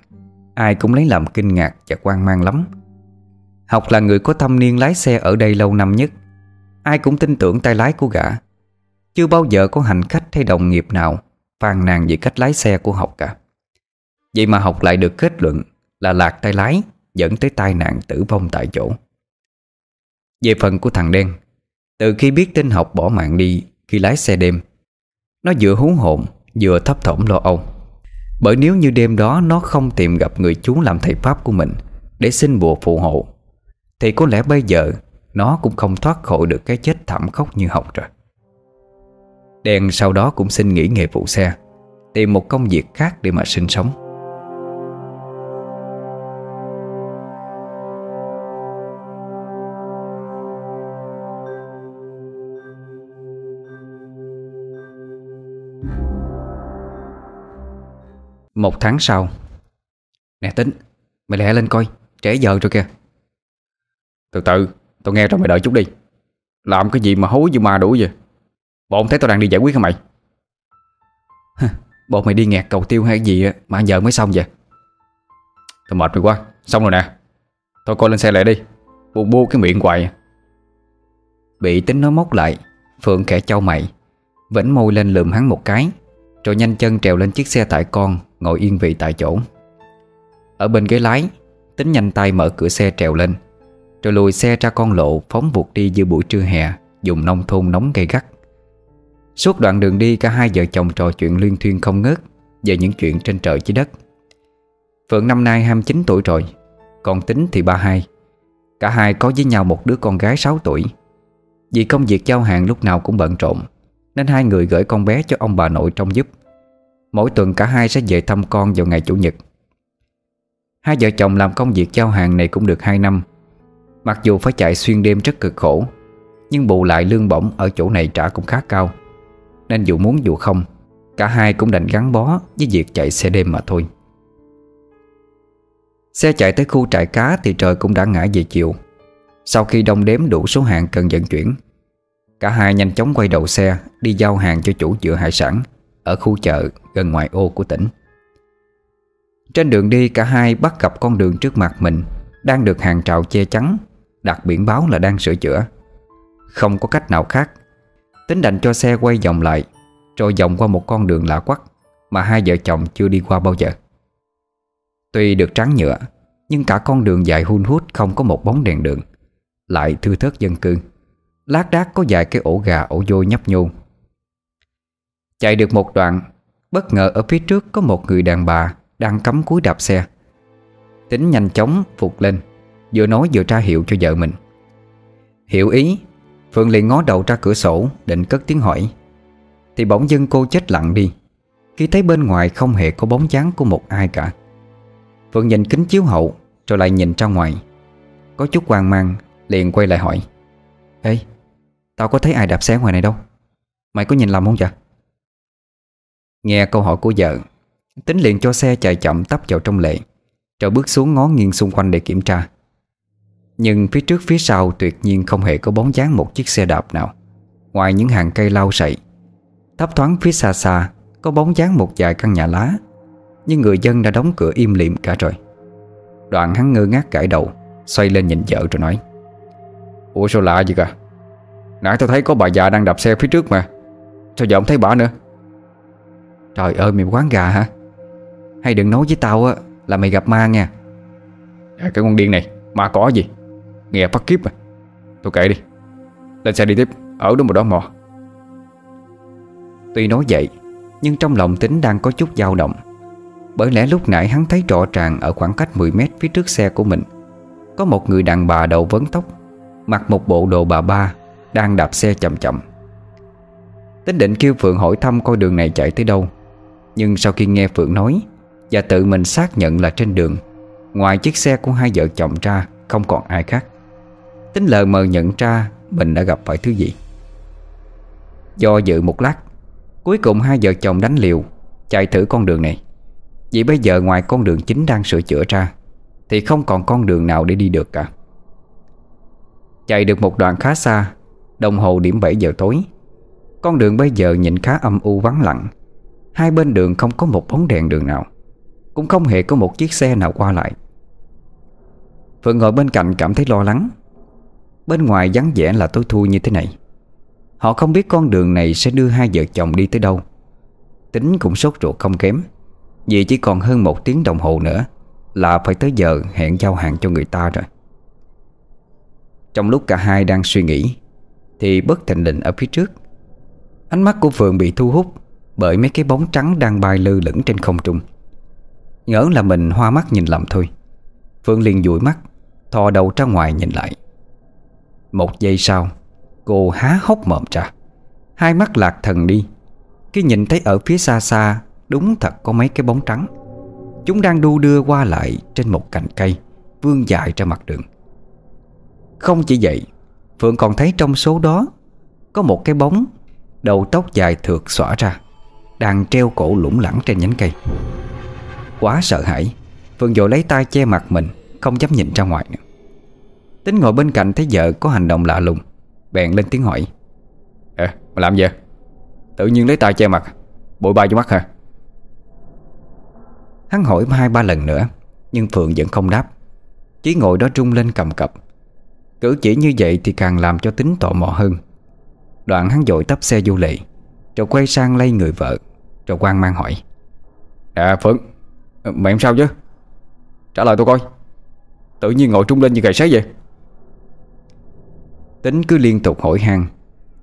Ai cũng lấy làm kinh ngạc và quan mang lắm. Học là người có thâm niên lái xe ở đây lâu năm nhất, Ai cũng tin tưởng tay lái của gã. Chưa bao giờ có hành khách hay đồng nghiệp nào phàn nàn về cách lái xe của học cả. Vậy mà học lại được kết luận là lạc tay lái Dẫn tới tai nạn tử vong tại chỗ. Về phần của thằng đen, Từ khi biết tin học bỏ mạng đi khi lái xe đêm, Nó vừa hú hồn, vừa thấp thỏm lo âu. Bởi nếu như đêm đó nó không tìm gặp người chú làm thầy Pháp của mình Để xin bùa phù hộ, Thì có lẽ bây giờ Nó cũng không thoát khỏi được cái chết thảm khốc như học rồi. Đen sau đó cũng xin nghỉ nghề phụ xe, Tìm một công việc khác để mà sinh sống. Một tháng sau, Nè tính, Mày lẹ lên coi, Trễ giờ rồi kìa. Từ từ, Tao nghe rồi mày đợi chút đi. Làm cái gì mà hối như ma đủ vậy? Bọn thấy tao đang đi giải quyết hả mày? Bọn mày đi nghẹt cầu tiêu hay gì Mà giờ mới xong vậy? Tao mệt mày quá, Xong rồi nè. Thôi coi lên xe lại đi, Bu bu cái miệng hoài. Bị tính nó móc lại, Phượng khẽ trao mày Vẫn môi lên lườm hắn một cái, Rồi nhanh chân trèo lên chiếc xe tải con, Ngồi yên vị tại chỗ. Ở bên ghế lái, Tính nhanh tay mở cửa xe trèo lên, Rồi lùi xe ra con lộ Phóng vụt đi giữa buổi trưa hè, Dùng nông thôn nóng gay gắt. Suốt đoạn đường đi, cả hai vợ chồng trò chuyện liên thuyên không ngớt Về những chuyện trên trời dưới đất. Phượng năm nay 29 tuổi rồi, Còn Tính thì 32 Cả hai có với nhau một đứa con gái 6 tuổi. Vì công việc giao hàng lúc nào cũng bận rộn, Nên hai người gửi con bé cho ông bà nội trông giúp. Mỗi tuần cả hai sẽ về thăm con vào ngày Chủ nhật. Hai vợ chồng làm công việc giao hàng này cũng được 2 năm. Mặc dù phải chạy xuyên đêm rất cực khổ, Nhưng bù lại lương bổng ở chỗ này trả cũng khá cao. Nên dù muốn dù không, Cả hai cũng đành gắn bó với việc chạy xe đêm mà thôi. Xe chạy tới khu trại cá thì trời cũng đã ngã về chiều. Sau khi đông đếm đủ số hàng cần vận chuyển, Cả hai nhanh chóng quay đầu xe Đi giao hàng cho chủ chợ hải sản Ở khu chợ gần ngoại ô của tỉnh. Trên đường đi, cả hai bắt gặp con đường trước mặt mình Đang được hàng trào che chắn, Đặt biển báo là đang sửa chữa. Không có cách nào khác Tính đành cho xe quay vòng lại Rồi vòng qua một con đường lạ quắc Mà hai vợ chồng chưa đi qua bao giờ. Tuy được trắng nhựa, Nhưng cả con đường dài hun hút Không có một bóng đèn đường. Lại thưa thớt dân cư Lát đác có vài cái ổ gà ổ vôi nhấp nhô. Chạy được một đoạn, Bất ngờ ở phía trước có một người đàn bà Đang cắm cúi đạp xe. Tính nhanh chóng phục lên, Vừa nói vừa tra hiệu cho vợ mình. Hiểu ý Phượng liền ngó đầu ra cửa sổ, Định cất tiếng hỏi. Thì bỗng dưng cô chết lặng đi. Khi thấy bên ngoài không hề có bóng dáng của một ai cả. Phượng nhìn kính chiếu hậu, Rồi lại nhìn ra ngoài. Có chút hoang mang, Liền quay lại hỏi. Ê, Tao có thấy ai đạp xe ngoài này đâu? Mày có nhìn lầm không vậy? Nghe câu hỏi của vợ, Tính liền cho xe chạy chậm tấp vào trong lệ Rồi bước xuống ngó nghiêng xung quanh để kiểm tra. Nhưng phía trước phía sau tuyệt nhiên không hề có bóng dáng một chiếc xe đạp nào. Ngoài những hàng cây lau sậy Thấp thoáng phía xa xa Có bóng dáng một vài căn nhà lá. Nhưng người dân đã đóng cửa im lìm cả rồi Đoạn hắn ngơ ngác cãi đầu Xoay lên nhìn vợ rồi nói Ủa sao lạ vậy cả? Nãy tôi thấy có bà già đang đạp xe phía trước mà. Sao giờ không thấy bà nữa? Trời ơi mày quán gà hả? Hay đừng nói với tao á Là mày gặp ma nha à, Cái con điên này Ma có gì? Nghe bắt kiếp à tôi kệ đi. Lên xe đi tiếp. Ở đó một đó mò. Tuy nói vậy, Nhưng trong lòng tính đang có chút dao động. Bởi lẽ lúc nãy hắn thấy rõ ràng Ở khoảng cách 10 mét phía trước xe của mình, Có một người đàn bà đầu vấn tóc, Mặc một bộ đồ bà ba, Đang đạp xe chậm chậm. Tính định kêu Phượng hỏi thăm coi đường này chạy tới đâu. Nhưng sau khi nghe Phượng nói, Và tự mình xác nhận là trên đường, Ngoài chiếc xe của hai vợ chồng ra, Không còn ai khác. Tính lờ mờ nhận ra Mình đã gặp phải thứ gì. Do dự một lát, Cuối cùng hai vợ chồng đánh liều, Chạy thử con đường này. Vì bây giờ ngoài con đường chính đang sửa chữa ra, Thì không còn con đường nào để đi được cả. Chạy được một đoạn khá xa, Đồng hồ điểm 7 giờ tối. Con đường bây giờ nhìn khá âm u vắng lặng. Hai bên đường không có một bóng đèn đường nào, Cũng không hề có một chiếc xe nào qua lại. Phượng ngồi bên cạnh cảm thấy lo lắng. Bên ngoài vắng vẻ là tối thui như thế này. Họ không biết con đường này sẽ đưa hai vợ chồng đi tới đâu. Tính cũng sốt ruột không kém. Vì chỉ còn hơn một tiếng đồng hồ nữa Là phải tới giờ hẹn giao hàng cho người ta rồi. Trong lúc cả hai đang suy nghĩ, Thì bất thình lình ở phía trước, Ánh mắt của Phượng bị thu hút Bởi mấy cái bóng trắng đang bay lơ lửng trên không trung. Ngỡ là mình hoa mắt nhìn lầm thôi. Phượng liền dụi mắt, Thò đầu ra ngoài nhìn lại. Một giây sau, Cô há hốc mồm ra. Hai mắt lạc thần đi. Khi nhìn thấy ở phía xa xa, Đúng thật có mấy cái bóng trắng. Chúng đang đu đưa qua lại Trên một cành cây Vươn dài ra mặt đường. Không chỉ vậy, Phượng còn thấy trong số đó Có một cái bóng, Đầu tóc dài thượt xõa ra, Đang treo cổ lủng lẳng trên nhánh cây. Quá sợ hãi, Phượng vội lấy tay che mặt mình, Không dám nhìn ra ngoài nữa. Tính ngồi bên cạnh thấy vợ có hành động lạ lùng Bèn lên tiếng hỏi. Ờ, mà làm gì? Tự nhiên lấy tay che mặt Bụi bay vô mắt hả? Hắn hỏi hai ba lần nữa Nhưng Phượng vẫn không đáp. Chỉ ngồi đó trung lên cầm cập. Cử chỉ như vậy thì càng làm cho tính tò mò hơn. Đoạn hắn dội tấp xe du lệ Rồi quay sang lay người vợ Rồi quan mang hỏi. À Phượng Mày em sao chứ? Trả lời tôi coi. Tự nhiên ngồi trung lên như gầy sấy vậy Tính cứ liên tục hỏi han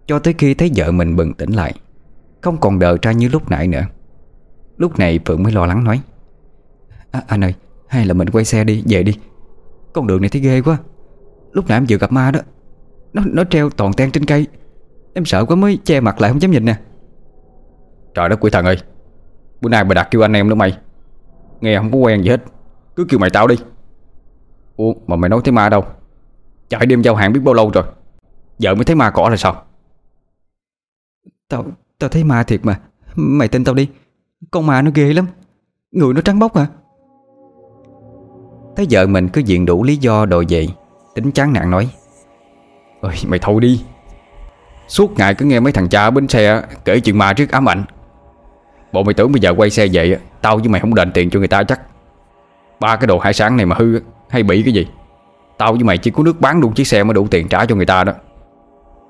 Cho tới khi thấy vợ mình bừng tỉnh lại Không còn đờ ra như lúc nãy nữa. Lúc này Phượng mới lo lắng nói à, Anh ơi Hay là mình quay xe đi Về đi. Con đường này thấy ghê quá. Lúc nãy em vừa gặp ma đó Nó nó treo toàn ten trên cây. Em sợ quá mới che mặt lại không dám nhìn nè. Trời đất quỷ thần ơi Bữa nay bà đặt kêu anh em nữa mày. Nghe không có quen gì hết Cứ kêu mày tao đi. Ủa mà mày nói thấy ma đâu? Chạy đêm giao hàng biết bao lâu rồi? Giờ mới thấy ma cỏ là sao? Tao tao thấy ma thiệt mà. Mày tin tao đi. Con ma nó ghê lắm. Người nó trắng bóc hả Thấy vợ mình cứ diện đủ lý do đòi về. Tính chán nản nói. Ơi mày thôi đi. Suốt ngày cứ nghe mấy thằng cha bến xe Kể chuyện ma trước ám ảnh. Bộ mày tưởng bây giờ quay xe vậy Tao với mày không đền tiền cho người ta chắc. Ba cái đồ hải sản này mà hư Hay bị cái gì? Tao với mày chỉ có nước bán luôn chiếc xe mới đủ tiền trả cho người ta đó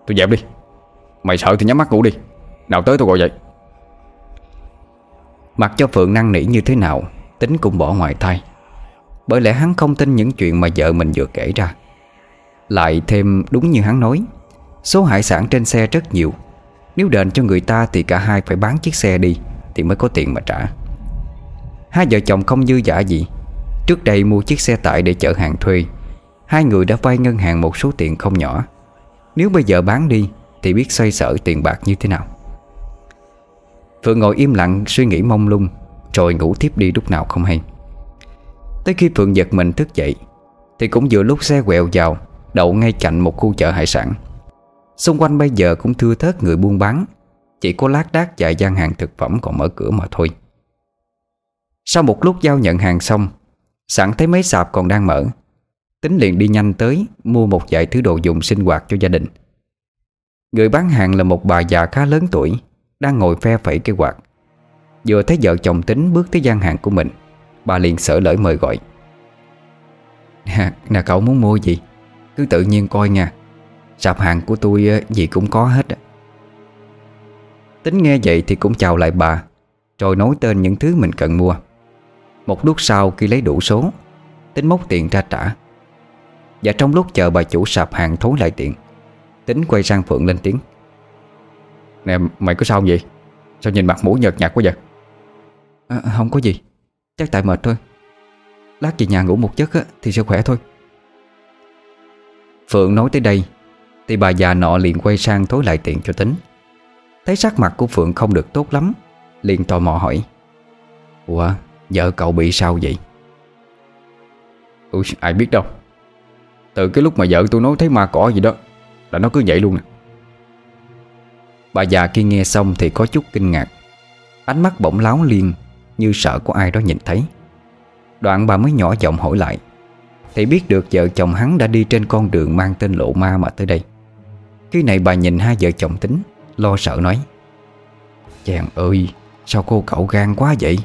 Tôi dẹp đi. Mày sợ thì nhắm mắt ngủ đi. Nào tới tôi gọi vậy Mặc cho Phượng năn nỉ như thế nào, Tính cũng bỏ ngoài tay Bởi lẽ hắn không tin những chuyện mà vợ mình vừa kể ra. Lại thêm đúng như hắn nói, Số hải sản trên xe rất nhiều. Nếu đền cho người ta thì cả hai phải bán chiếc xe đi, Thì mới có tiền mà trả. Hai vợ chồng không dư giả gì. Trước đây mua chiếc xe tải để chở hàng thuê, Hai người đã vay ngân hàng một số tiền không nhỏ. Nếu bây giờ bán đi, Thì biết xoay sở tiền bạc như thế nào? Phượng ngồi im lặng, suy nghĩ mông lung, Rồi ngủ tiếp đi lúc nào không hay. Tới khi Phượng giật mình thức dậy, Thì cũng vừa lúc xe quẹo vào, Đậu ngay cạnh một khu chợ hải sản. Xung quanh bây giờ cũng thưa thớt người buôn bán, Chỉ có lác đác vài gian hàng thực phẩm còn mở cửa mà thôi. Sau một lúc giao nhận hàng xong, Sẵn thấy mấy sạp còn đang mở Tính liền đi nhanh tới Mua một vài thứ đồ dùng sinh hoạt cho gia đình. Người bán hàng là một bà già khá lớn tuổi Đang ngồi phe phẩy cây quạt Vừa thấy vợ chồng tính bước tới gian hàng của mình Bà liền sở lỡ mời gọi. Nè, nè cậu muốn mua gì? Cứ tự nhiên coi nha. Sạp hàng của tôi gì cũng có hết Tính nghe vậy thì cũng chào lại bà Rồi nói tên những thứ mình cần mua. Một lúc sau khi lấy đủ số Tính móc tiền ra trả. Và trong lúc chờ bà chủ sạp hàng thối lại tiền Tính quay sang Phượng lên tiếng. Nè mày có sao vậy? Sao nhìn mặt mũi nhợt nhạt quá vậy? À, Không có gì. Chắc tại mệt thôi. Lát về nhà ngủ một giấc á, thì sẽ khỏe thôi. Phượng nói tới đây Thì bà già nọ liền quay sang thối lại tiền cho tính. Thấy sắc mặt của Phượng không được tốt lắm Liền tò mò hỏi. Ủa vợ cậu bị sao vậy? Ui ai biết đâu từ cái lúc mà vợ tôi nói thấy ma cỏ gì đó, Là nó cứ vậy luôn nè. Bà già kia nghe xong thì có chút kinh ngạc. Ánh mắt bỗng láo liền, Như sợ có ai đó nhìn thấy. Đoạn bà mới nhỏ giọng hỏi lại, Thì biết được vợ chồng hắn đã đi trên con đường mang tên lộ ma mà tới đây. Khi này bà nhìn hai vợ chồng tính, Lo sợ nói, Chàng ơi, Sao cô cậu gan quá vậy?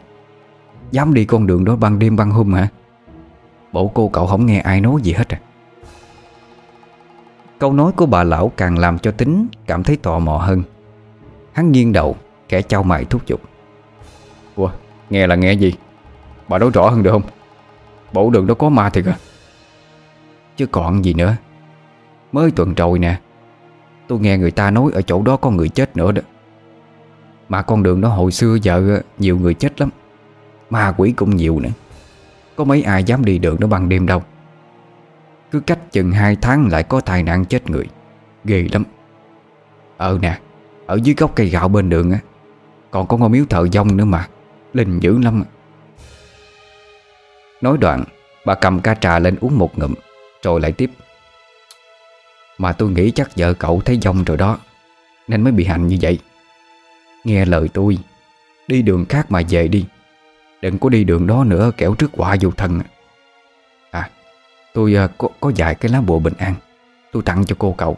Dám đi con đường đó ban đêm ban hôm hả? Bộ cô cậu không nghe ai nói gì hết à. Câu nói của bà lão càng làm cho tính Cảm thấy tò mò hơn. Hắn nghiêng đầu, Kẻ trao mày thúc giục. Ủa, nghe là nghe gì? Bà nói rõ hơn được không? Bộ đường đó có ma thiệt à? Chứ còn gì nữa. Mới tuần rồi nè. Tôi nghe người ta nói ở chỗ đó có người chết nữa đó. Mà con đường đó hồi xưa giờ ờ, nhiều người chết lắm. Ma quỷ cũng nhiều nữa. Có mấy ai dám đi đường đó ban đêm đâu. Cứ cách chừng 2 tháng lại có tai nạn chết người. Ghê lắm. Ờ nè, Ở dưới gốc cây gạo bên đường á, Còn có ngôi miếu thờ dông nữa mà, Linh dữ lắm Nói đoạn, Bà cầm ca trà lên uống một ngụm, Rồi lại tiếp. Mà tôi nghĩ chắc vợ cậu thấy dông rồi đó, Nên mới bị hành như vậy. Nghe lời tôi, Đi đường khác mà về đi. Đừng có đi đường đó nữa, kẻo trước quả vô thân À Tôi uh, có, có vài cái lá bùa bình an. Tôi tặng cho cô cậu.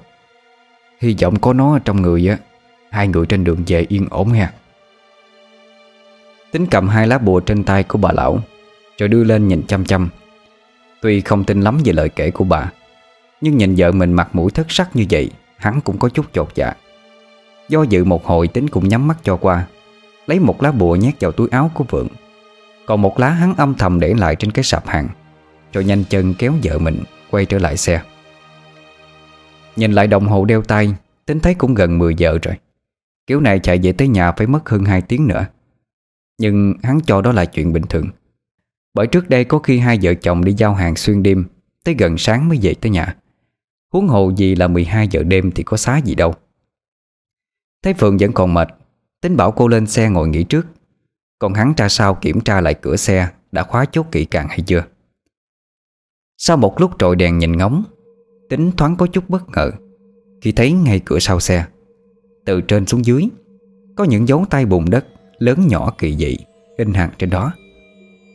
Hy vọng có nó trong người á. Hai người trên đường về yên ổn ha. Tính cầm hai lá bùa trên tay của bà lão Rồi đưa lên nhìn chăm chăm. Tuy không tin lắm về lời kể của bà Nhưng nhìn vợ mình mặt mũi thất sắc như vậy Hắn cũng có chút chột dạ. Do dự một hồi tính cũng nhắm mắt cho qua Lấy một lá bùa nhét vào túi áo của Vượng. Còn một lá hắn âm thầm để lại trên cái sạp hàng. Rồi nhanh chân kéo vợ mình Quay trở lại xe. Nhìn lại đồng hồ đeo tay, Tính thấy cũng gần 10 giờ rồi. Kiểu này chạy về tới nhà phải mất hơn 2 tiếng nữa. Nhưng hắn cho đó là chuyện bình thường. Bởi trước đây có khi hai vợ chồng đi giao hàng xuyên đêm, Tới gần sáng mới về tới nhà. Huống hồ gì là 12 giờ đêm thì có xá gì đâu. Thấy Phượng vẫn còn mệt, Tính bảo cô lên xe ngồi nghỉ trước. Còn hắn ra sau kiểm tra lại cửa xe, Đã khóa chốt kỹ càng hay chưa? Sau một lúc trội đèn nhìn ngóng, Tính thoáng có chút bất ngờ, Khi thấy ngay cửa sau xe. Từ trên xuống dưới, Có những dấu tay bùn đất Lớn nhỏ kỳ dị, In hàng trên đó.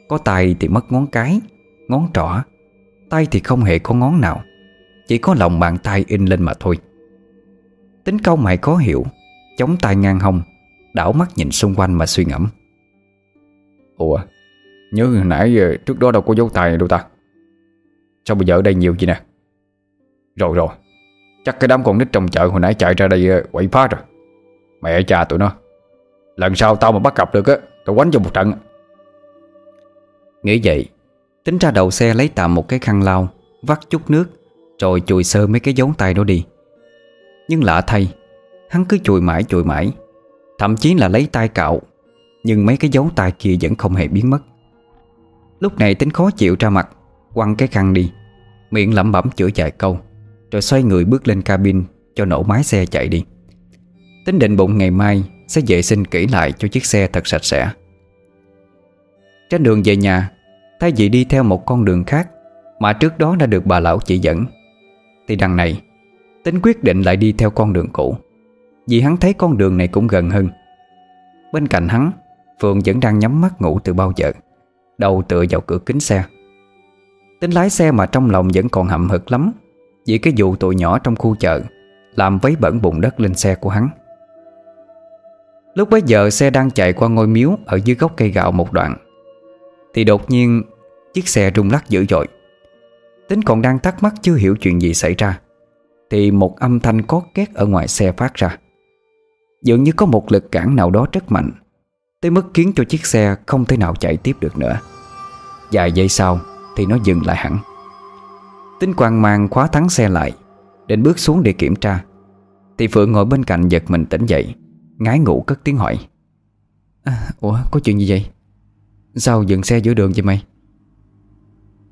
Có tay thì mất ngón cái, Ngón trỏ, Tay thì không hề có ngón nào, Chỉ có lòng bàn tay in lên mà thôi. Tính câu mày khó hiểu, Chống tay ngang hông, Đảo mắt nhìn xung quanh mà suy ngẫm. Ủa Nhớ nãy trước đó đâu có dấu tay đâu ta? Sao bây giờ ở đây nhiều vậy nè? Rồi rồi. Chắc cái đám con nít trong chợ hồi nãy chạy ra đây ờ, quậy phá rồi. Mẹ cha tụi nó. Lần sau tao mà bắt gặp được á, Tao quánh cho một trận. Nghĩ vậy, Tính ra đầu xe lấy tạm một cái khăn lau, Vắt chút nước, Rồi chùi sơ mấy cái dấu tay đó đi. Nhưng lạ thay, Hắn cứ chùi mãi chùi mãi. Thậm chí là lấy tay cạo, Nhưng mấy cái dấu tay kia vẫn không hề biến mất. Lúc này tính khó chịu ra mặt Quăng cái khăn đi. Miệng lẩm bẩm chửi chạy câu, Rồi xoay người bước lên cabin Cho nổ máy xe chạy đi. Tính định bụng ngày mai Sẽ vệ sinh kỹ lại cho chiếc xe thật sạch sẽ. Trên đường về nhà, Thay vì đi theo một con đường khác Mà trước đó đã được bà lão chỉ dẫn, Thì đằng này, Tính quyết định lại đi theo con đường cũ. Vì hắn thấy con đường này cũng gần hơn. Bên cạnh hắn, Phượng vẫn đang nhắm mắt ngủ từ bao giờ, Đầu tựa vào cửa kính xe. Tính lái xe mà trong lòng vẫn còn hậm hực lắm. Vì cái vụ tụi nhỏ trong khu chợ, Làm vấy bẩn bùn đất lên xe của hắn. Lúc bấy giờ, xe đang chạy qua ngôi miếu Ở dưới gốc cây gạo một đoạn. Thì đột nhiên, Chiếc xe rung lắc dữ dội. Tính còn đang thắc mắc chưa hiểu chuyện gì xảy ra, Thì một âm thanh có két Ở ngoài xe phát ra. Dường như có một lực cản nào đó rất mạnh, Tới mức khiến cho chiếc xe Không thể nào chạy tiếp được nữa. Vài giây sau thì nó dừng lại hẳn. Tính quang mang khóa thắng xe lại Định bước xuống để kiểm tra. Thì Phượng ngồi bên cạnh giật mình tỉnh dậy Ngái ngủ cất tiếng hỏi. À, Ủa có chuyện gì vậy? Sao dừng xe giữa đường vậy mày?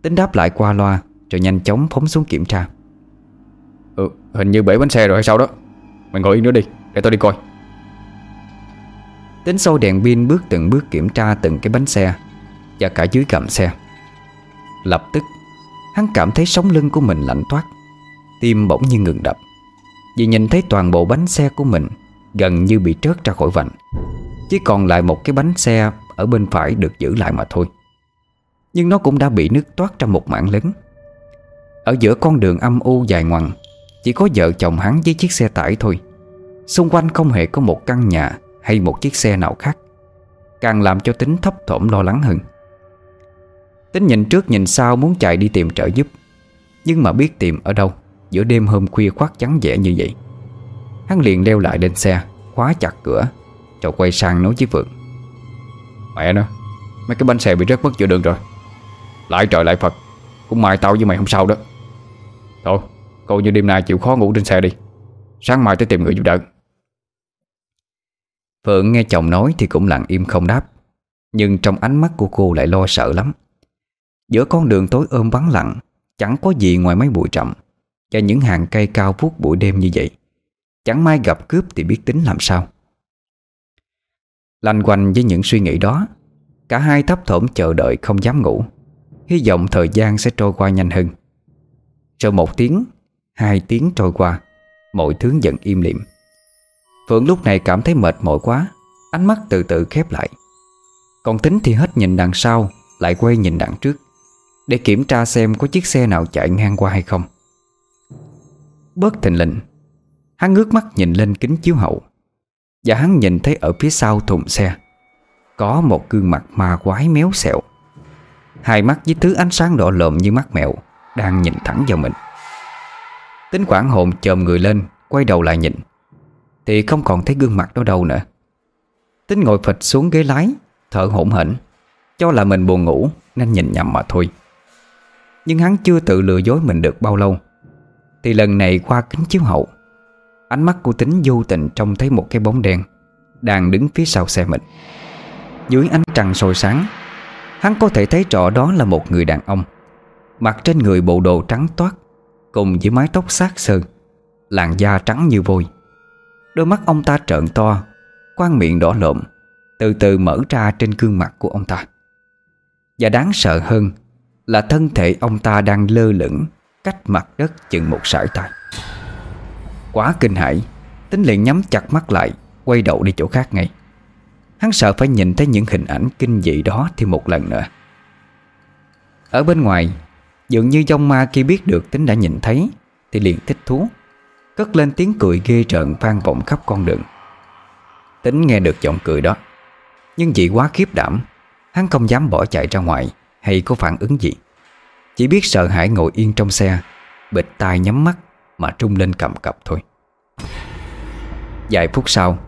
Tính đáp lại qua loa Rồi nhanh chóng phóng xuống kiểm tra. Ừ hình như bể bánh xe rồi hay sao đó. Mày ngồi yên nữa đi Để tao đi coi. Tính sâu đèn pin bước từng bước kiểm tra từng cái bánh xe Và cả dưới gầm xe Lập tức, Hắn cảm thấy sống lưng của mình lạnh toát, Tim bỗng như ngừng đập. Vì nhìn thấy toàn bộ bánh xe của mình Gần như bị trớt ra khỏi vành, Chỉ còn lại một cái bánh xe Ở bên phải được giữ lại mà thôi. Nhưng nó cũng đã bị nứt toát ra một mảng lớn. Ở giữa con đường âm u dài ngoằng, Chỉ có vợ chồng hắn với chiếc xe tải thôi. Xung quanh không hề có một căn nhà Hay một chiếc xe nào khác, Càng làm cho tính thấp thỏm lo lắng hơn. Tính nhìn trước nhìn sau muốn chạy đi tìm trợ giúp. Nhưng mà biết tìm ở đâu, Giữa đêm hôm khuya khoát trắng vẻ như vậy. Hắn liền leo lại lên xe, Khóa chặt cửa, Rồi quay sang nói với Phượng Mẹ nó, Mấy cái bánh xe bị rớt mất giữa đường rồi. Lại trời lại Phật, Cũng mai tao với mày không sao đó. Thôi, Coi như đêm nay chịu khó ngủ trên xe đi. Sáng mai tới tìm người giúp đỡ. Phượng nghe chồng nói thì cũng lặng im không đáp. Nhưng trong ánh mắt của cô lại lo sợ lắm. Giữa con đường tối ôm vắng lặng, Chẳng có gì ngoài mấy bụi rậm Và những hàng cây cao vuốt buổi đêm như vậy. Chẳng may gặp cướp thì biết tính làm sao. Lanh quanh với những suy nghĩ đó, Cả hai thấp thỏm chờ đợi không dám ngủ. Hy vọng thời gian sẽ trôi qua nhanh hơn. Sau một tiếng, Hai tiếng trôi qua, Mọi thứ dần im lìm. Phượng lúc này cảm thấy mệt mỏi quá, Ánh mắt từ từ khép lại. Còn tính thì hết nhìn đằng sau, Lại quay nhìn đằng trước. Để kiểm tra xem có chiếc xe nào chạy ngang qua hay không. Bớt thình lình, Hắn ngước mắt nhìn lên kính chiếu hậu, Và hắn nhìn thấy ở phía sau thùng xe, Có một gương mặt ma quái méo xẹo. Hai mắt với thứ ánh sáng đỏ lợm như mắt mèo Đang nhìn thẳng vào mình. Tính quảng hồn chồm người lên, Quay đầu lại nhìn, Thì không còn thấy gương mặt đó đâu nữa. Tính ngồi phịch xuống ghế lái, Thở hổn hển, Cho là mình buồn ngủ, Nên nhìn nhầm mà thôi. Nhưng hắn chưa tự lừa dối mình được bao lâu. Thì lần này qua kính chiếu hậu, Ánh mắt của tính vô tình trông thấy một cái bóng đen Đang đứng phía sau xe mình. Dưới ánh trăng sôi sáng, Hắn có thể thấy rõ đó là một người đàn ông, Mặc trên người bộ đồ trắng toát, Cùng với mái tóc sát sơn Làn da trắng như vôi. Đôi mắt ông ta trợn to, Quang miệng đỏ lộm, Từ từ mở ra trên gương mặt của ông ta. Và đáng sợ hơn là thân thể ông ta đang lơ lửng, Cách mặt đất chừng một sải tay. Quá kinh hãi, Tính liền nhắm chặt mắt lại, Quay đầu đi chỗ khác ngay. Hắn sợ phải nhìn thấy những hình ảnh kinh dị đó Thêm một lần nữa. Ở bên ngoài, Dường như dông ma kia biết được tính đã nhìn thấy, Thì liền thích thú, Cất lên tiếng cười ghê rợn vang vọng khắp con đường. Tính nghe được giọng cười đó, Nhưng vì quá khiếp đảm, Hắn không dám bỏ chạy ra ngoài. Hay có phản ứng gì? Chỉ biết sợ hãi ngồi yên trong xe Bịt tai nhắm mắt Mà trung lên cầm cập thôi. Vài phút sau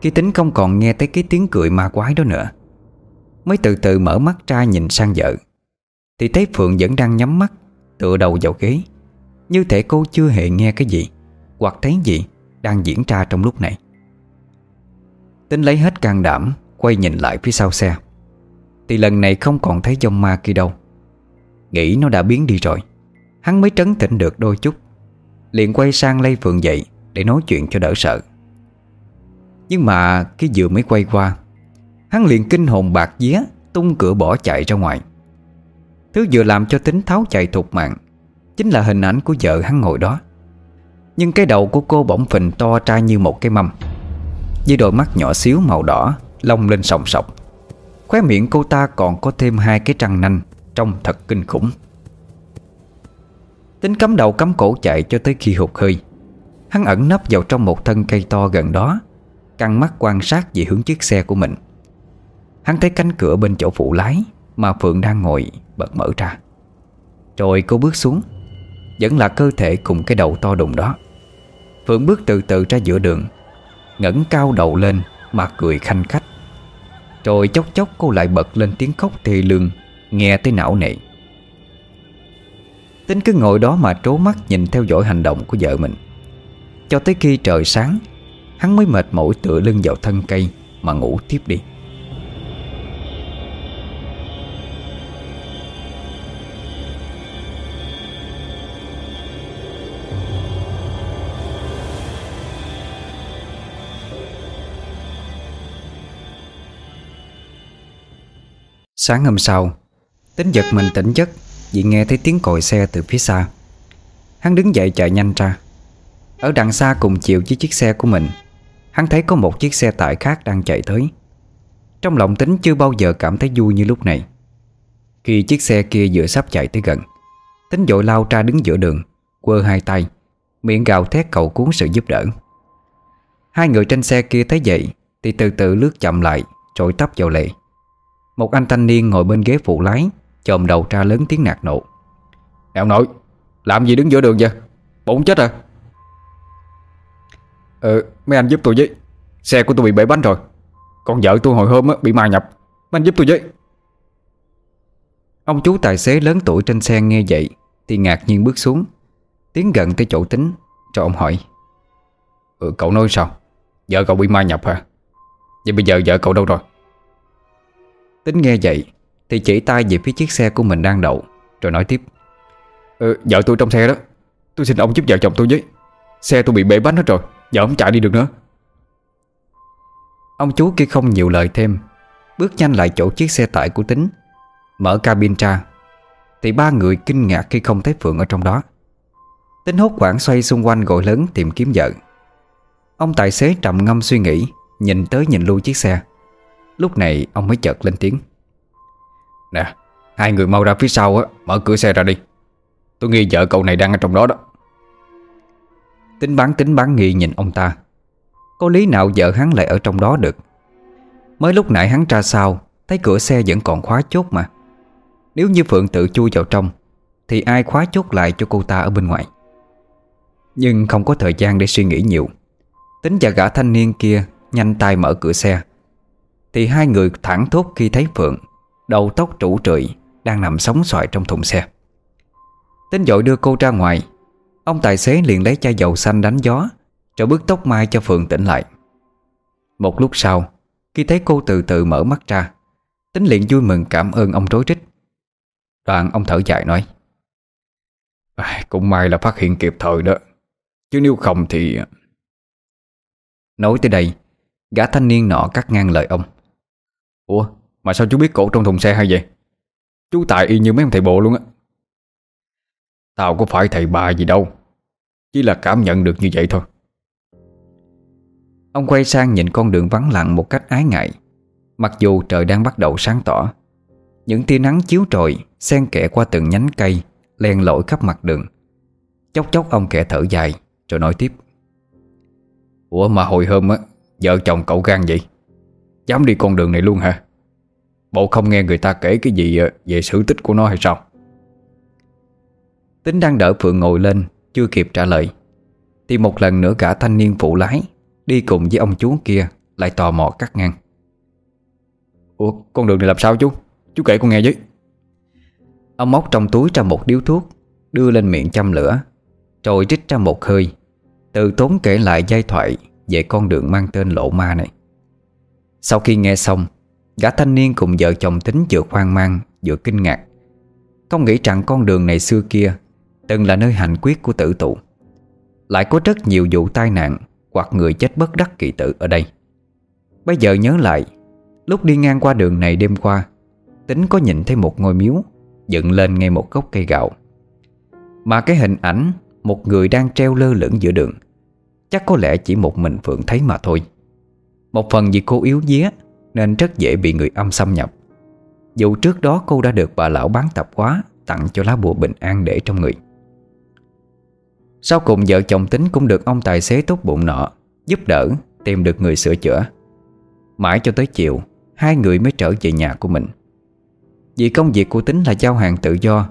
Khi tính không còn nghe thấy cái tiếng cười ma quái đó nữa. Mới từ từ mở mắt ra nhìn sang vợ. Thì thấy Phượng vẫn đang nhắm mắt, Tựa đầu vào ghế. Như thể cô chưa hề nghe cái gì, Hoặc thấy gì Đang diễn ra trong lúc này. Tính lấy hết can đảm, Quay nhìn lại phía sau xe. Thì lần này không còn thấy dòng ma kia đâu. Nghĩ nó đã biến đi rồi. Hắn mới trấn tĩnh được đôi chút. Liền quay sang lây Phượng dậy Để nói chuyện cho đỡ sợ. Nhưng mà cái vừa mới quay qua, Hắn liền kinh hồn bạc vía, Tung cửa bỏ chạy ra ngoài. Thứ vừa làm cho tính tháo chạy thục mạng, Chính là hình ảnh của vợ hắn ngồi đó. Nhưng cái đầu của cô bỗng phình to ra như một cái mâm. Với đôi mắt nhỏ xíu màu đỏ, Lông lên sòng sọc. Khóe miệng cô ta còn có thêm hai cái răng nanh Trông thật kinh khủng. Tính cắm đầu cắm cổ chạy cho tới khi hụt hơi. Hắn ẩn nấp vào trong một thân cây to gần đó, Căng mắt quan sát về hướng chiếc xe của mình. Hắn thấy cánh cửa bên chỗ phụ lái Mà Phượng đang ngồi bật mở ra. Rồi cô bước xuống, Vẫn là cơ thể cùng cái đầu to đùng đó. Phượng bước từ từ ra giữa đường, ngẩng cao đầu lên Mà cười khanh khách. Rồi chốc chốc cô lại bật lên tiếng khóc thê lương, Nghe tới não nệ. Tính cứ ngồi đó mà trố mắt nhìn theo dõi hành động của vợ mình. Cho tới khi trời sáng, Hắn mới mệt mỏi tựa lưng vào thân cây Mà ngủ tiếp đi. Sáng hôm sau Tính giật mình tỉnh giấc, Vì nghe thấy tiếng còi xe từ phía xa. Hắn đứng dậy chạy nhanh ra. Ở đằng xa cùng chiều với chiếc xe của mình, Hắn thấy có một chiếc xe tải khác đang chạy tới. Trong lòng tính chưa bao giờ cảm thấy vui như lúc này. Khi chiếc xe kia vừa sắp chạy tới gần, Tính dội lao ra đứng giữa đường, Quơ hai tay, Miệng gào thét cầu cuốn sự giúp đỡ. Hai người trên xe kia thấy vậy Thì từ từ lướt chậm lại Rồi tấp vào lệ một anh thanh niên ngồi bên ghế phụ lái Chồm đầu ra lớn tiếng nạt nộ. Nè ông nội Làm gì đứng giữa đường vậy? Bụng chết à? Ờ mấy anh giúp tôi với. Xe của tôi bị bể bánh rồi. Còn vợ tôi hồi hôm bị ma nhập. Mấy anh giúp tôi với. Ông chú tài xế lớn tuổi trên xe nghe vậy Thì ngạc nhiên bước xuống Tiến gần tới chỗ tính Cho ông hỏi. Ừ cậu nói sao? Vợ cậu bị ma nhập hả? Vậy bây giờ vợ cậu đâu rồi Tính nghe vậy Thì chỉ tay về phía chiếc xe của mình đang đậu Rồi nói tiếp. Ừ, Vợ tôi trong xe đó. Tôi xin ông giúp vợ chồng tôi với. Xe tôi bị bể bánh hết rồi Vợ không chạy đi được nữa. Ông chú kia không nhiều lời thêm Bước nhanh lại chỗ chiếc xe tải của tính Mở cabin ra. Thì ba người kinh ngạc khi không thấy Phượng ở trong đó. Tính hốt quảng xoay xung quanh gọi lớn tìm kiếm vợ. Ông tài xế trầm ngâm suy nghĩ Nhìn tới nhìn lui chiếc xe. Lúc này, ông mới chợt lên tiếng. Nè, Hai người mau ra phía sau á, Mở cửa xe ra đi. Tôi nghi vợ cậu này đang ở trong đó đó. Tính bán tính bán nghi nhìn ông ta. Có lý nào vợ hắn lại ở trong đó được? Mới lúc nãy hắn ra sau, Thấy cửa xe vẫn còn khóa chốt mà. Nếu như Phượng tự chui vào trong, Thì ai khóa chốt lại cho cô ta ở bên ngoài? Nhưng không có thời gian để suy nghĩ nhiều. Tính và gã thanh niên kia Nhanh tay mở cửa xe thì hai người thẳng thốt khi thấy Phượng Đầu tóc trụ trụi Đang nằm sóng xoài trong thùng xe. Tính dội đưa cô ra ngoài Ông tài xế liền lấy chai dầu xanh đánh gió Rồi bước tóc mai cho Phượng tỉnh lại. Một lúc sau Khi thấy cô từ từ mở mắt ra Tính liền vui mừng cảm ơn ông rối rít. Đoạn ông thở dài nói à, Cũng may là phát hiện kịp thời đó Chứ nếu không thì Nói tới đây Gã thanh niên nọ cắt ngang lời ông. Ủa, mà sao chú biết cổ trong thùng xe hay vậy? Chú tài y như mấy ông thầy bộ luôn á. Tao có phải thầy bà gì đâu, Chỉ là cảm nhận được như vậy thôi. Ông quay sang nhìn con đường vắng lặng một cách ái ngại. Mặc dù trời đang bắt đầu sáng tỏ, Những tia nắng chiếu trội Xen kẽ qua từng nhánh cây, Len lỏi khắp mặt đường. Chốc chốc ông kẻ thở dài, Rồi nói tiếp. Ủa mà hồi hôm á, Vợ chồng cậu gan vậy? Dám đi con đường này luôn hả? Bộ không nghe người ta kể cái gì ờ, Về sự tích của nó hay sao? Tính đang đỡ Phượng ngồi lên, Chưa kịp trả lời, Thì một lần nữa cả thanh niên phụ lái Đi cùng với ông chú kia Lại tò mò cắt ngang. Ủa, con đường này làm sao chú? Chú kể con nghe với. Ông móc trong túi ra một điếu thuốc, Đưa lên miệng châm lửa, Rồi trích ra một hơi, Từ tốn kể lại giai thoại Về con đường mang tên lộ ma này sau khi nghe xong, Gã thanh niên cùng vợ chồng tính vừa hoang mang, Vừa kinh ngạc. Không nghĩ rằng con đường này xưa kia Từng là nơi hành quyết của tử tụ Lại có rất nhiều vụ tai nạn Hoặc người chết bất đắc kỳ tử ở đây. Bây giờ nhớ lại, Lúc đi ngang qua đường này đêm qua, Tính có nhìn thấy một ngôi miếu Dựng lên ngay một gốc cây gạo. Mà cái hình ảnh Một người đang treo lơ lửng giữa đường, Chắc có lẽ chỉ một mình Phượng thấy mà thôi một phần vì cô yếu día Nên rất dễ bị người âm xâm nhập. Dù trước đó cô đã được bà lão bán tập quá Tặng cho lá bùa bình an để trong người. Sau cùng, vợ chồng tính cũng được ông tài xế tốt bụng nọ, Giúp đỡ, Tìm được người sửa chữa. Mãi cho tới chiều, Hai người mới trở về nhà của mình. Vì công việc của tính là giao hàng tự do,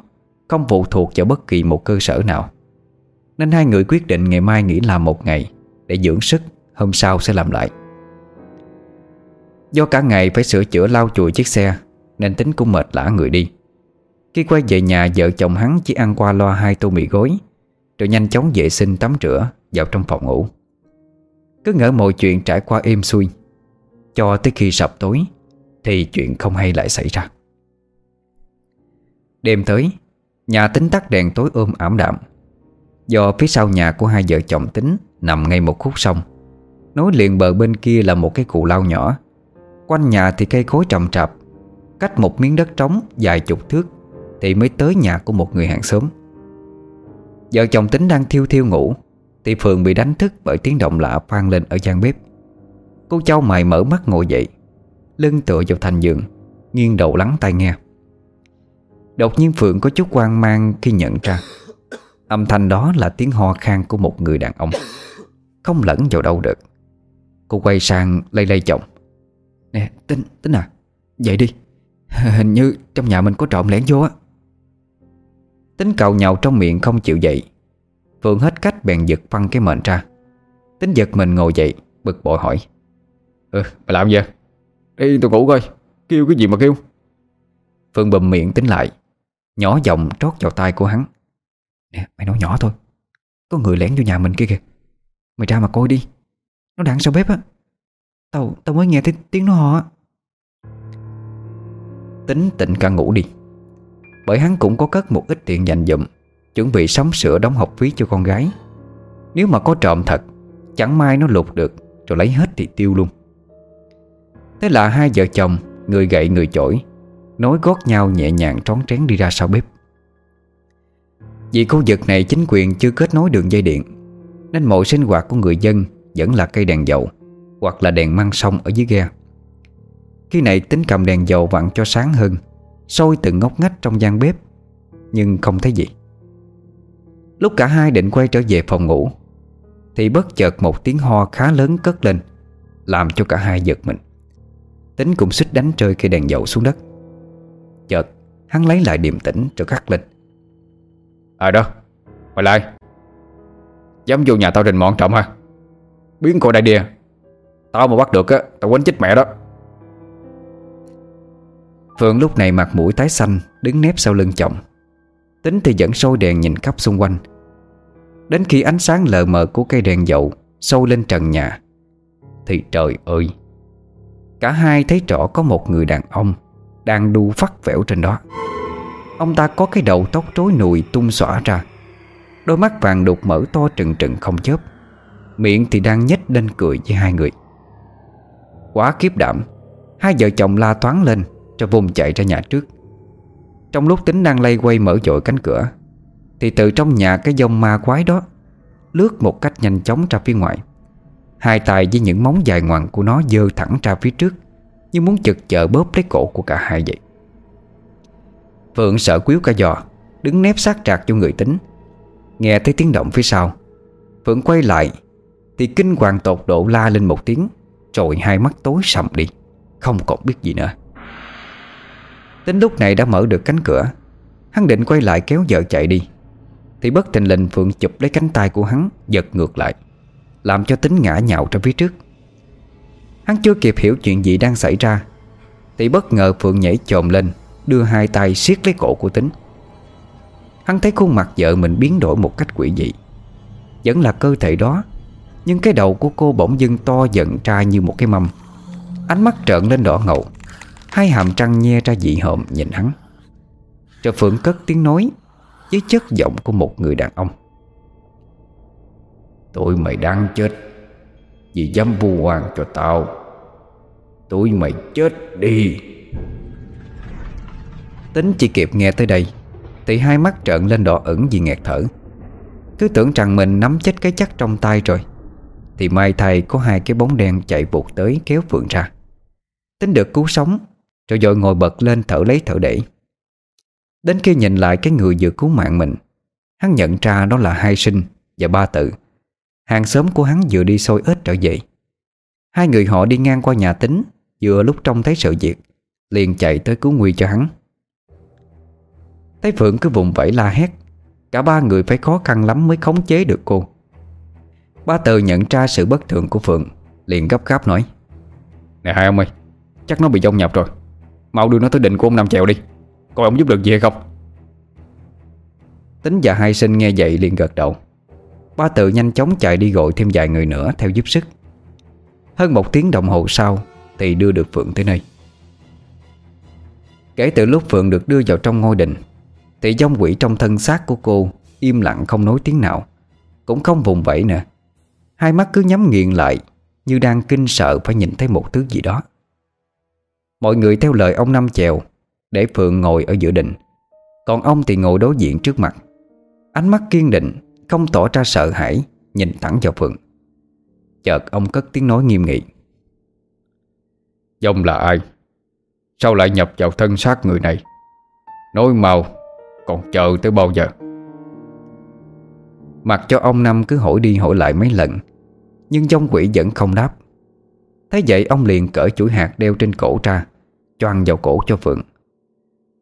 Không phụ thuộc vào bất kỳ một cơ sở nào. Nên hai người quyết định ngày mai nghỉ làm một ngày Để dưỡng sức, Hôm sau sẽ làm lại. Do cả ngày phải sửa chữa lau chùi chiếc xe, Nên tính cũng mệt lã người đi. Khi quay về nhà, vợ chồng hắn chỉ ăn qua loa hai tô mì gối, Rồi nhanh chóng vệ sinh, tắm rửa, Vào trong phòng ngủ. Cứ ngỡ mọi chuyện trải qua êm xuôi. Cho tới khi sập tối, Thì chuyện không hay lại xảy ra. Đêm tới, Nhà tính tắt đèn tối ôm ảm đạm. Do phía sau nhà của hai vợ chồng tính, Nằm ngay một khúc sông. Nối liền bờ bên kia là một cái cụ lao nhỏ. Quanh nhà thì cây cối trầm trạp, Cách một miếng đất trống dài chục thước Thì mới tới nhà của một người hàng xóm. Vợ chồng tính đang thiêu thiêu ngủ Thì Phượng bị đánh thức bởi tiếng động lạ vang lên ở gian bếp. Cô châu mày mở mắt ngồi dậy, Lưng tựa vào thành giường, Nghiêng đầu lắng tai nghe. Đột nhiên Phượng có chút hoang mang khi nhận ra Âm thanh đó là tiếng ho khan của một người đàn ông. Không lẫn vào đâu được. Cô quay sang lay lay chồng. Nè Tính, Tính à. Dậy đi. Hình như trong nhà mình có trộm lẻn vô á. Tính cậu nhậu trong miệng không chịu dậy. Phượng hết cách bèn giật phăng cái mệnh ra. Tính giật mình ngồi dậy Bực bội hỏi. Ừ mày làm gì? Đi tôi ngủ coi. Kêu cái gì mà kêu? Phương bầm miệng tính lại. Nhỏ giọng trót vào tay của hắn. Nè mày nói nhỏ thôi. Có người lẻn vô nhà mình kia kìa. Mày ra mà coi đi. Nó đang sau bếp á Tao tao mới nghe thấy tiếng nó họ Tính tịnh cả ngủ đi. Bởi hắn cũng có cất một ít tiền dành dụm, Chuẩn bị sắm sửa đóng học phí cho con gái. Nếu mà có trộm thật, Chẳng may nó lục được, Rồi lấy hết thì tiêu luôn. Thế là hai vợ chồng, Người gậy người chổi, Nối gót nhau nhẹ nhàng trón trén đi ra sau bếp. Vì khu vực này chính quyền chưa kết nối đường dây điện, Nên mọi sinh hoạt của người dân Vẫn là cây đèn dầu. Hoặc là đèn măng sông ở dưới ghe. Khi này tính cầm đèn dầu vặn cho sáng hơn soi từng ngóc ngách trong gian bếp, Nhưng không thấy gì. Lúc cả hai định quay trở về phòng ngủ, Thì bất chợt một tiếng ho khá lớn cất lên, Làm cho cả hai giật mình. Tính cũng xích đánh rơi cây đèn dầu xuống đất. Chợt, hắn lấy lại điềm tĩnh rồi khắc lên. À đó? Mày lại? Dám vô nhà tao rình mọn trộm hả? Biến cô đại địa à? Tao mà bắt được á, Tao quánh chết mẹ đó. Phượng lúc này mặt mũi tái xanh, Đứng nép sau lưng chồng. Tính thì vẫn sôi đèn nhìn khắp xung quanh. Đến khi ánh sáng lờ mờ của cây đèn dầu Sâu lên trần nhà, Thì trời ơi! Cả hai thấy rõ có một người đàn ông Đang đu phát vẻo trên đó. Ông ta có cái đầu tóc rối nùi tung xõa ra, Đôi mắt vàng đục mở to trừng trừng không chớp. Miệng thì đang nhếch lên cười với hai người. Quá kiếp đảm. Hai vợ chồng la thoáng lên Cho vùng chạy ra nhà trước. Trong lúc tính đang lay quay mở dội cánh cửa, Thì từ trong nhà cái dông ma quái đó Lướt một cách nhanh chóng ra phía ngoài. Hai tay với những móng dài ngoằng của nó dơ thẳng ra phía trước, Như muốn chực chợ bóp lấy cổ của cả hai vậy. Phượng sợ quýu cả giò, Đứng nép sát trạc cho người tính. Nghe thấy tiếng động phía sau, Phượng quay lại, Thì kinh hoàng tột độ la lên một tiếng. Rồi hai mắt tối sầm đi. Không còn biết gì nữa. Tính lúc này đã mở được cánh cửa, Hắn định quay lại kéo vợ chạy đi. Thì bất thình lình Phượng chụp lấy cánh tay của hắn, Giật ngược lại, Làm cho tính ngã nhào ra phía trước. Hắn chưa kịp hiểu chuyện gì đang xảy ra, Thì bất ngờ Phượng nhảy chồm lên, Đưa hai tay siết lấy cổ của tính. Hắn thấy khuôn mặt vợ mình biến đổi một cách quỷ dị. Vẫn là cơ thể đó nhưng cái đầu của cô bỗng dưng to giận ra như một cái mâm. Ánh mắt trợn lên đỏ ngầu. Hai hàm răng nhe ra dị hợm nhìn hắn. Trợ Phượng cất tiếng nói Với chất giọng của một người đàn ông. Tụi mày đang chết Vì dám vu oan cho tao. Tụi mày chết đi. Tính chỉ kịp nghe tới đây, Thì hai mắt trợn lên đỏ ẩn vì nghẹt thở. Cứ tưởng rằng mình nắm chết cái chắc trong tay rồi thì may thay có hai cái bóng đen chạy vụt tới kéo Phượng ra. Tính được cứu sống, Rồi dội ngồi bật lên thở lấy thở để. Đến khi nhìn lại cái người vừa cứu mạng mình, Hắn nhận ra đó là hai sinh và ba tự. Hàng xóm của hắn vừa đi xôi ếch trở về. Hai người họ đi ngang qua nhà tính, Vừa lúc trông thấy sự việc Liền chạy tới cứu nguy cho hắn. Thấy Phượng cứ vùng vẫy la hét, Cả ba người phải khó khăn lắm mới khống chế được cô. Ba tờ nhận ra sự bất thường của Phượng Liền gấp gáp nói. Nè hai ông ơi Chắc nó bị dông nhập rồi. Mau đưa nó tới định của ông Năm Chèo đi. Coi ông giúp được gì hay không? Tính và hai sinh nghe vậy liền gật đầu. Ba tự nhanh chóng chạy đi gọi thêm vài người nữa theo giúp sức. Hơn một tiếng đồng hồ sau Thì đưa được Phượng tới nơi. Kể từ lúc Phượng được đưa vào trong ngôi đình Thì dông quỷ trong thân xác của cô Im lặng không nói tiếng nào Cũng không vùng vẫy nữa Hai mắt cứ nhắm nghiền lại Như đang kinh sợ phải nhìn thấy một thứ gì đó. Mọi người theo lời ông Năm Chèo Để Phượng ngồi ở giữa đình. Còn ông thì ngồi đối diện trước mặt. Ánh mắt kiên định Không tỏ ra sợ hãi Nhìn thẳng vào Phượng. Chợt ông cất tiếng nói nghiêm nghị. Dông là ai? Sao lại nhập vào thân xác người này? Nói mau Còn chờ tới bao giờ? Mặc cho ông Năm cứ hỏi đi hỏi lại mấy lần nhưng dông quỷ vẫn không đáp. Thế vậy ông liền cởi chuỗi hạt đeo trên cổ ra Choan vào cổ cho Phượng.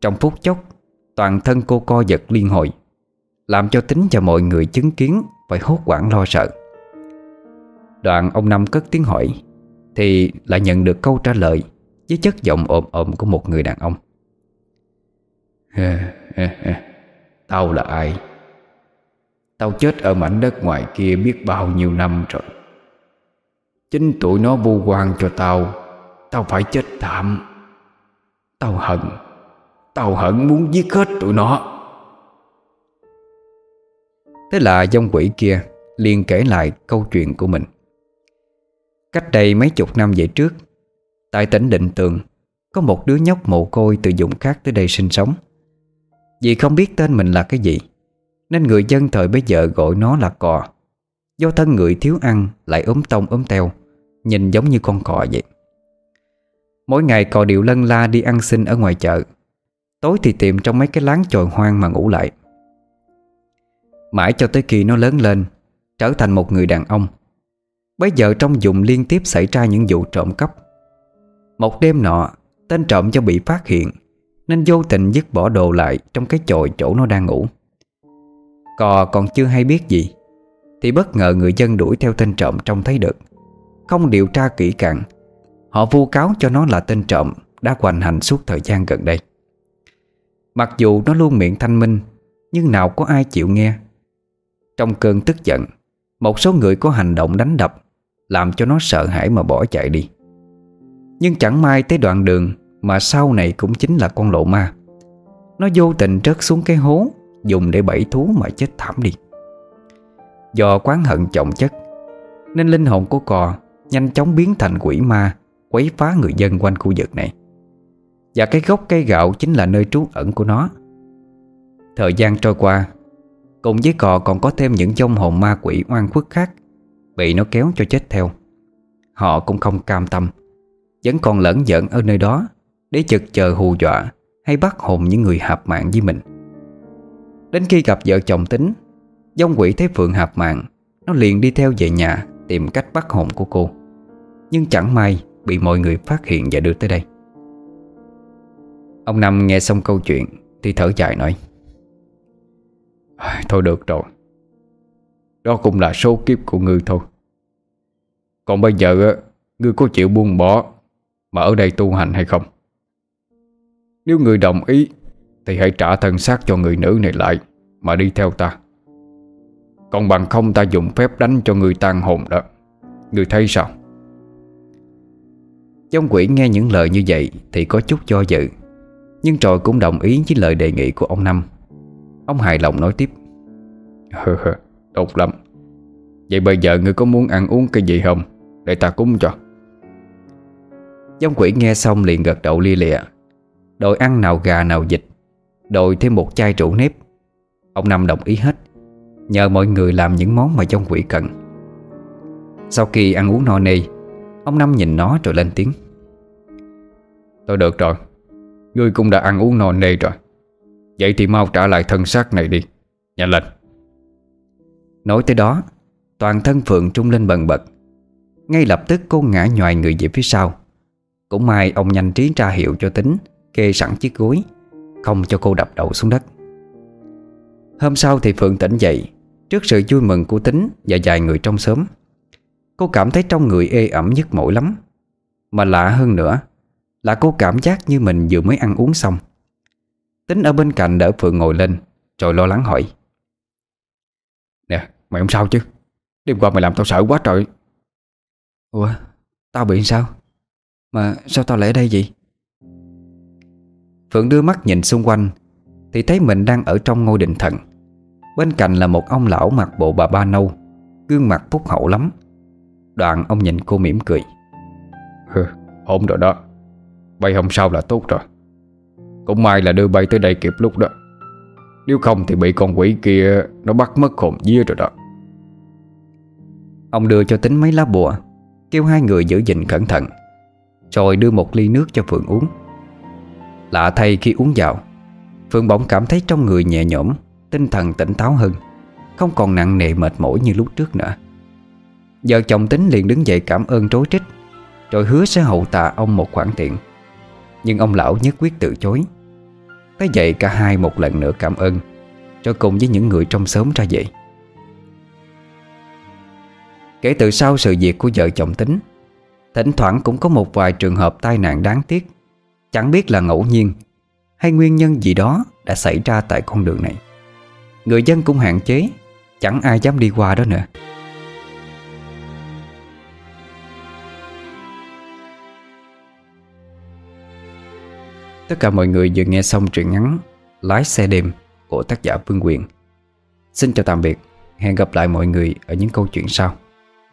Trong phút chốc, Toàn thân cô co giật liên hồi, Làm cho tính cho mọi người chứng kiến Phải hốt quảng lo sợ. Đoạn ông Năm cất tiếng hỏi, Thì lại nhận được câu trả lời Với chất giọng ồm ồm của một người đàn ông. Tao là ai? Tao chết ở mảnh đất ngoài kia biết bao nhiêu năm rồi. Chính tụi nó vu quan cho tao. Tao phải chết thảm. Tao hận. Tao hận muốn giết hết tụi nó. Thế là dông quỷ kia liền kể lại câu chuyện của mình. Cách đây mấy chục năm về trước, Tại tỉnh Định Tường, Có một đứa nhóc mồ côi từ vùng khác tới đây sinh sống. Vì không biết tên mình là cái gì, Nên người dân thời bấy giờ gọi nó là cò. Do thân người thiếu ăn Lại ốm tông ốm teo. Nhìn giống như con cò vậy. Mỗi ngày cò điệu lân la đi ăn xin ở ngoài chợ. Tối thì tìm trong mấy cái láng chồi hoang mà ngủ lại. Mãi cho tới khi nó lớn lên, Trở thành một người đàn ông. Bây giờ trong vùng liên tiếp xảy ra những vụ trộm cắp. Một đêm nọ, Tên trộm cho bị phát hiện, Nên vô tình dứt bỏ đồ lại Trong cái chòi chỗ nó đang ngủ. Cò còn chưa hay biết gì, Thì bất ngờ người dân đuổi theo tên trộm trông thấy được. Không điều tra kỹ càng. Họ vu cáo cho nó là tên trộm Đã hoành hành suốt thời gian gần đây. Mặc dù nó luôn miệng thanh minh, Nhưng nào có ai chịu nghe. Trong cơn tức giận, Một số người có hành động đánh đập Làm cho nó sợ hãi mà bỏ chạy đi. Nhưng chẳng may tới đoạn đường Mà sau này cũng chính là con lộ ma. Nó vô tình rớt xuống cái hố Dùng để bẫy thú mà chết thảm đi. Do quán hận trọng chất, Nên linh hồn của cò Nhanh chóng biến thành quỷ ma, Quấy phá người dân quanh khu vực này. Và cái gốc cây gạo chính là nơi trú ẩn của nó. Thời gian trôi qua, Cùng với cò còn có thêm những dông hồn ma quỷ oan khuất khác, Bị nó kéo cho chết theo. Họ cũng không cam tâm, Vẫn còn lẫn giận ở nơi đó Để chực chờ hù dọa Hay bắt hồn những người hạp mạng với mình. Đến khi gặp vợ chồng tính, Dông quỷ thấy Phượng hạp mạng, Nó liền đi theo về nhà Tìm cách bắt hồn của cô. Nhưng chẳng may Bị mọi người phát hiện và đưa tới đây. Ông Năm nghe xong câu chuyện Thì thở dài nói Thôi được rồi. Đó cũng là số kiếp của ngươi thôi. Còn bây giờ Ngươi có chịu buông bỏ Mà ở đây tu hành hay không? Nếu ngươi đồng ý, Thì hãy trả thân xác cho người nữ này lại Mà đi theo ta. Còn bằng không ta dùng phép đánh cho người tan hồn đó. Ngươi thấy sao? Trong quỷ nghe những lời như vậy Thì có chút do dự Nhưng rồi cũng đồng ý với lời đề nghị của ông Năm. Ông hài lòng nói tiếp. Tốt lắm. Vậy bây giờ ngươi có muốn ăn uống cái gì không? Để ta cúng cho. Giống quỷ nghe xong liền gật đầu lia lịa. Đội ăn nào gà nào vịt Đội thêm một chai rượu nếp. Ông Năm đồng ý hết Nhờ mọi người làm những món mà trong quỷ cần. Sau khi ăn uống no nê Ông Năm nhìn nó rồi lên tiếng. Tôi được rồi. Ngươi cũng đã ăn uống no nê rồi. Vậy thì mau trả lại thân xác này đi. Nhanh lên. Nói tới đó, Toàn thân Phượng trung lên bần bật. Ngay lập tức cô ngã nhòi người về phía sau. Cũng may ông nhanh trí ra hiệu cho tính, Kê sẵn chiếc gối, Không cho cô đập đầu xuống đất. Hôm sau thì Phượng tỉnh dậy, Trước sự vui mừng của tính Và vài người trong xóm. Cô cảm thấy trong người ê ẩm nhức mỏi lắm. Mà lạ hơn nữa, Là cô cảm giác như mình vừa mới ăn uống xong. Tính ở bên cạnh đỡ Phượng ngồi lên, Rồi lo lắng hỏi. Nè, mày không sao chứ? Đêm qua mày làm tao sợ quá trời. Ủa, tao bị sao? Mà sao tao lại ở đây vậy? Phượng đưa mắt nhìn xung quanh, Thì thấy mình đang ở trong ngôi đình thần. Bên cạnh là một ông lão mặc bộ bà ba nâu, Gương mặt phúc hậu lắm. Đoạn ông nhìn cô mỉm cười. Hừ, ổn rồi đó. Bay không sao là tốt rồi. Cũng may là đưa bay tới đây kịp lúc đó. Nếu không thì bị con quỷ kia Nó bắt mất hồn vía rồi đó. Ông đưa cho tính mấy lá bùa Kêu hai người giữ gìn cẩn thận Rồi đưa một ly nước cho Phượng uống. Lạ thay khi uống vào Phượng bỗng cảm thấy trong người nhẹ nhõm Tinh thần tỉnh táo hơn Không còn nặng nề mệt mỏi như lúc trước nữa Vợ chồng tính liền đứng dậy cảm ơn trối trích, Rồi hứa sẽ hậu tạ ông một khoản tiền. Nhưng ông lão nhất quyết từ chối. Thế vậy cả hai một lần nữa cảm ơn, Rồi cùng với những người trong xóm ra vậy Kể từ sau sự việc của vợ chồng tính, Thỉnh thoảng cũng có một vài trường hợp tai nạn đáng tiếc. Chẳng biết là ngẫu nhiên Hay nguyên nhân gì đó đã xảy ra tại con đường này. Người dân cũng hạn chế, Chẳng ai dám đi qua đó nữa. Tất cả mọi người vừa nghe xong truyện ngắn Lái xe đêm của tác giả Vương Quyền. Xin chào tạm biệt. Hẹn gặp lại mọi người ở những câu chuyện sau.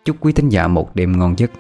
Chúc quý thính giả một đêm ngon giấc.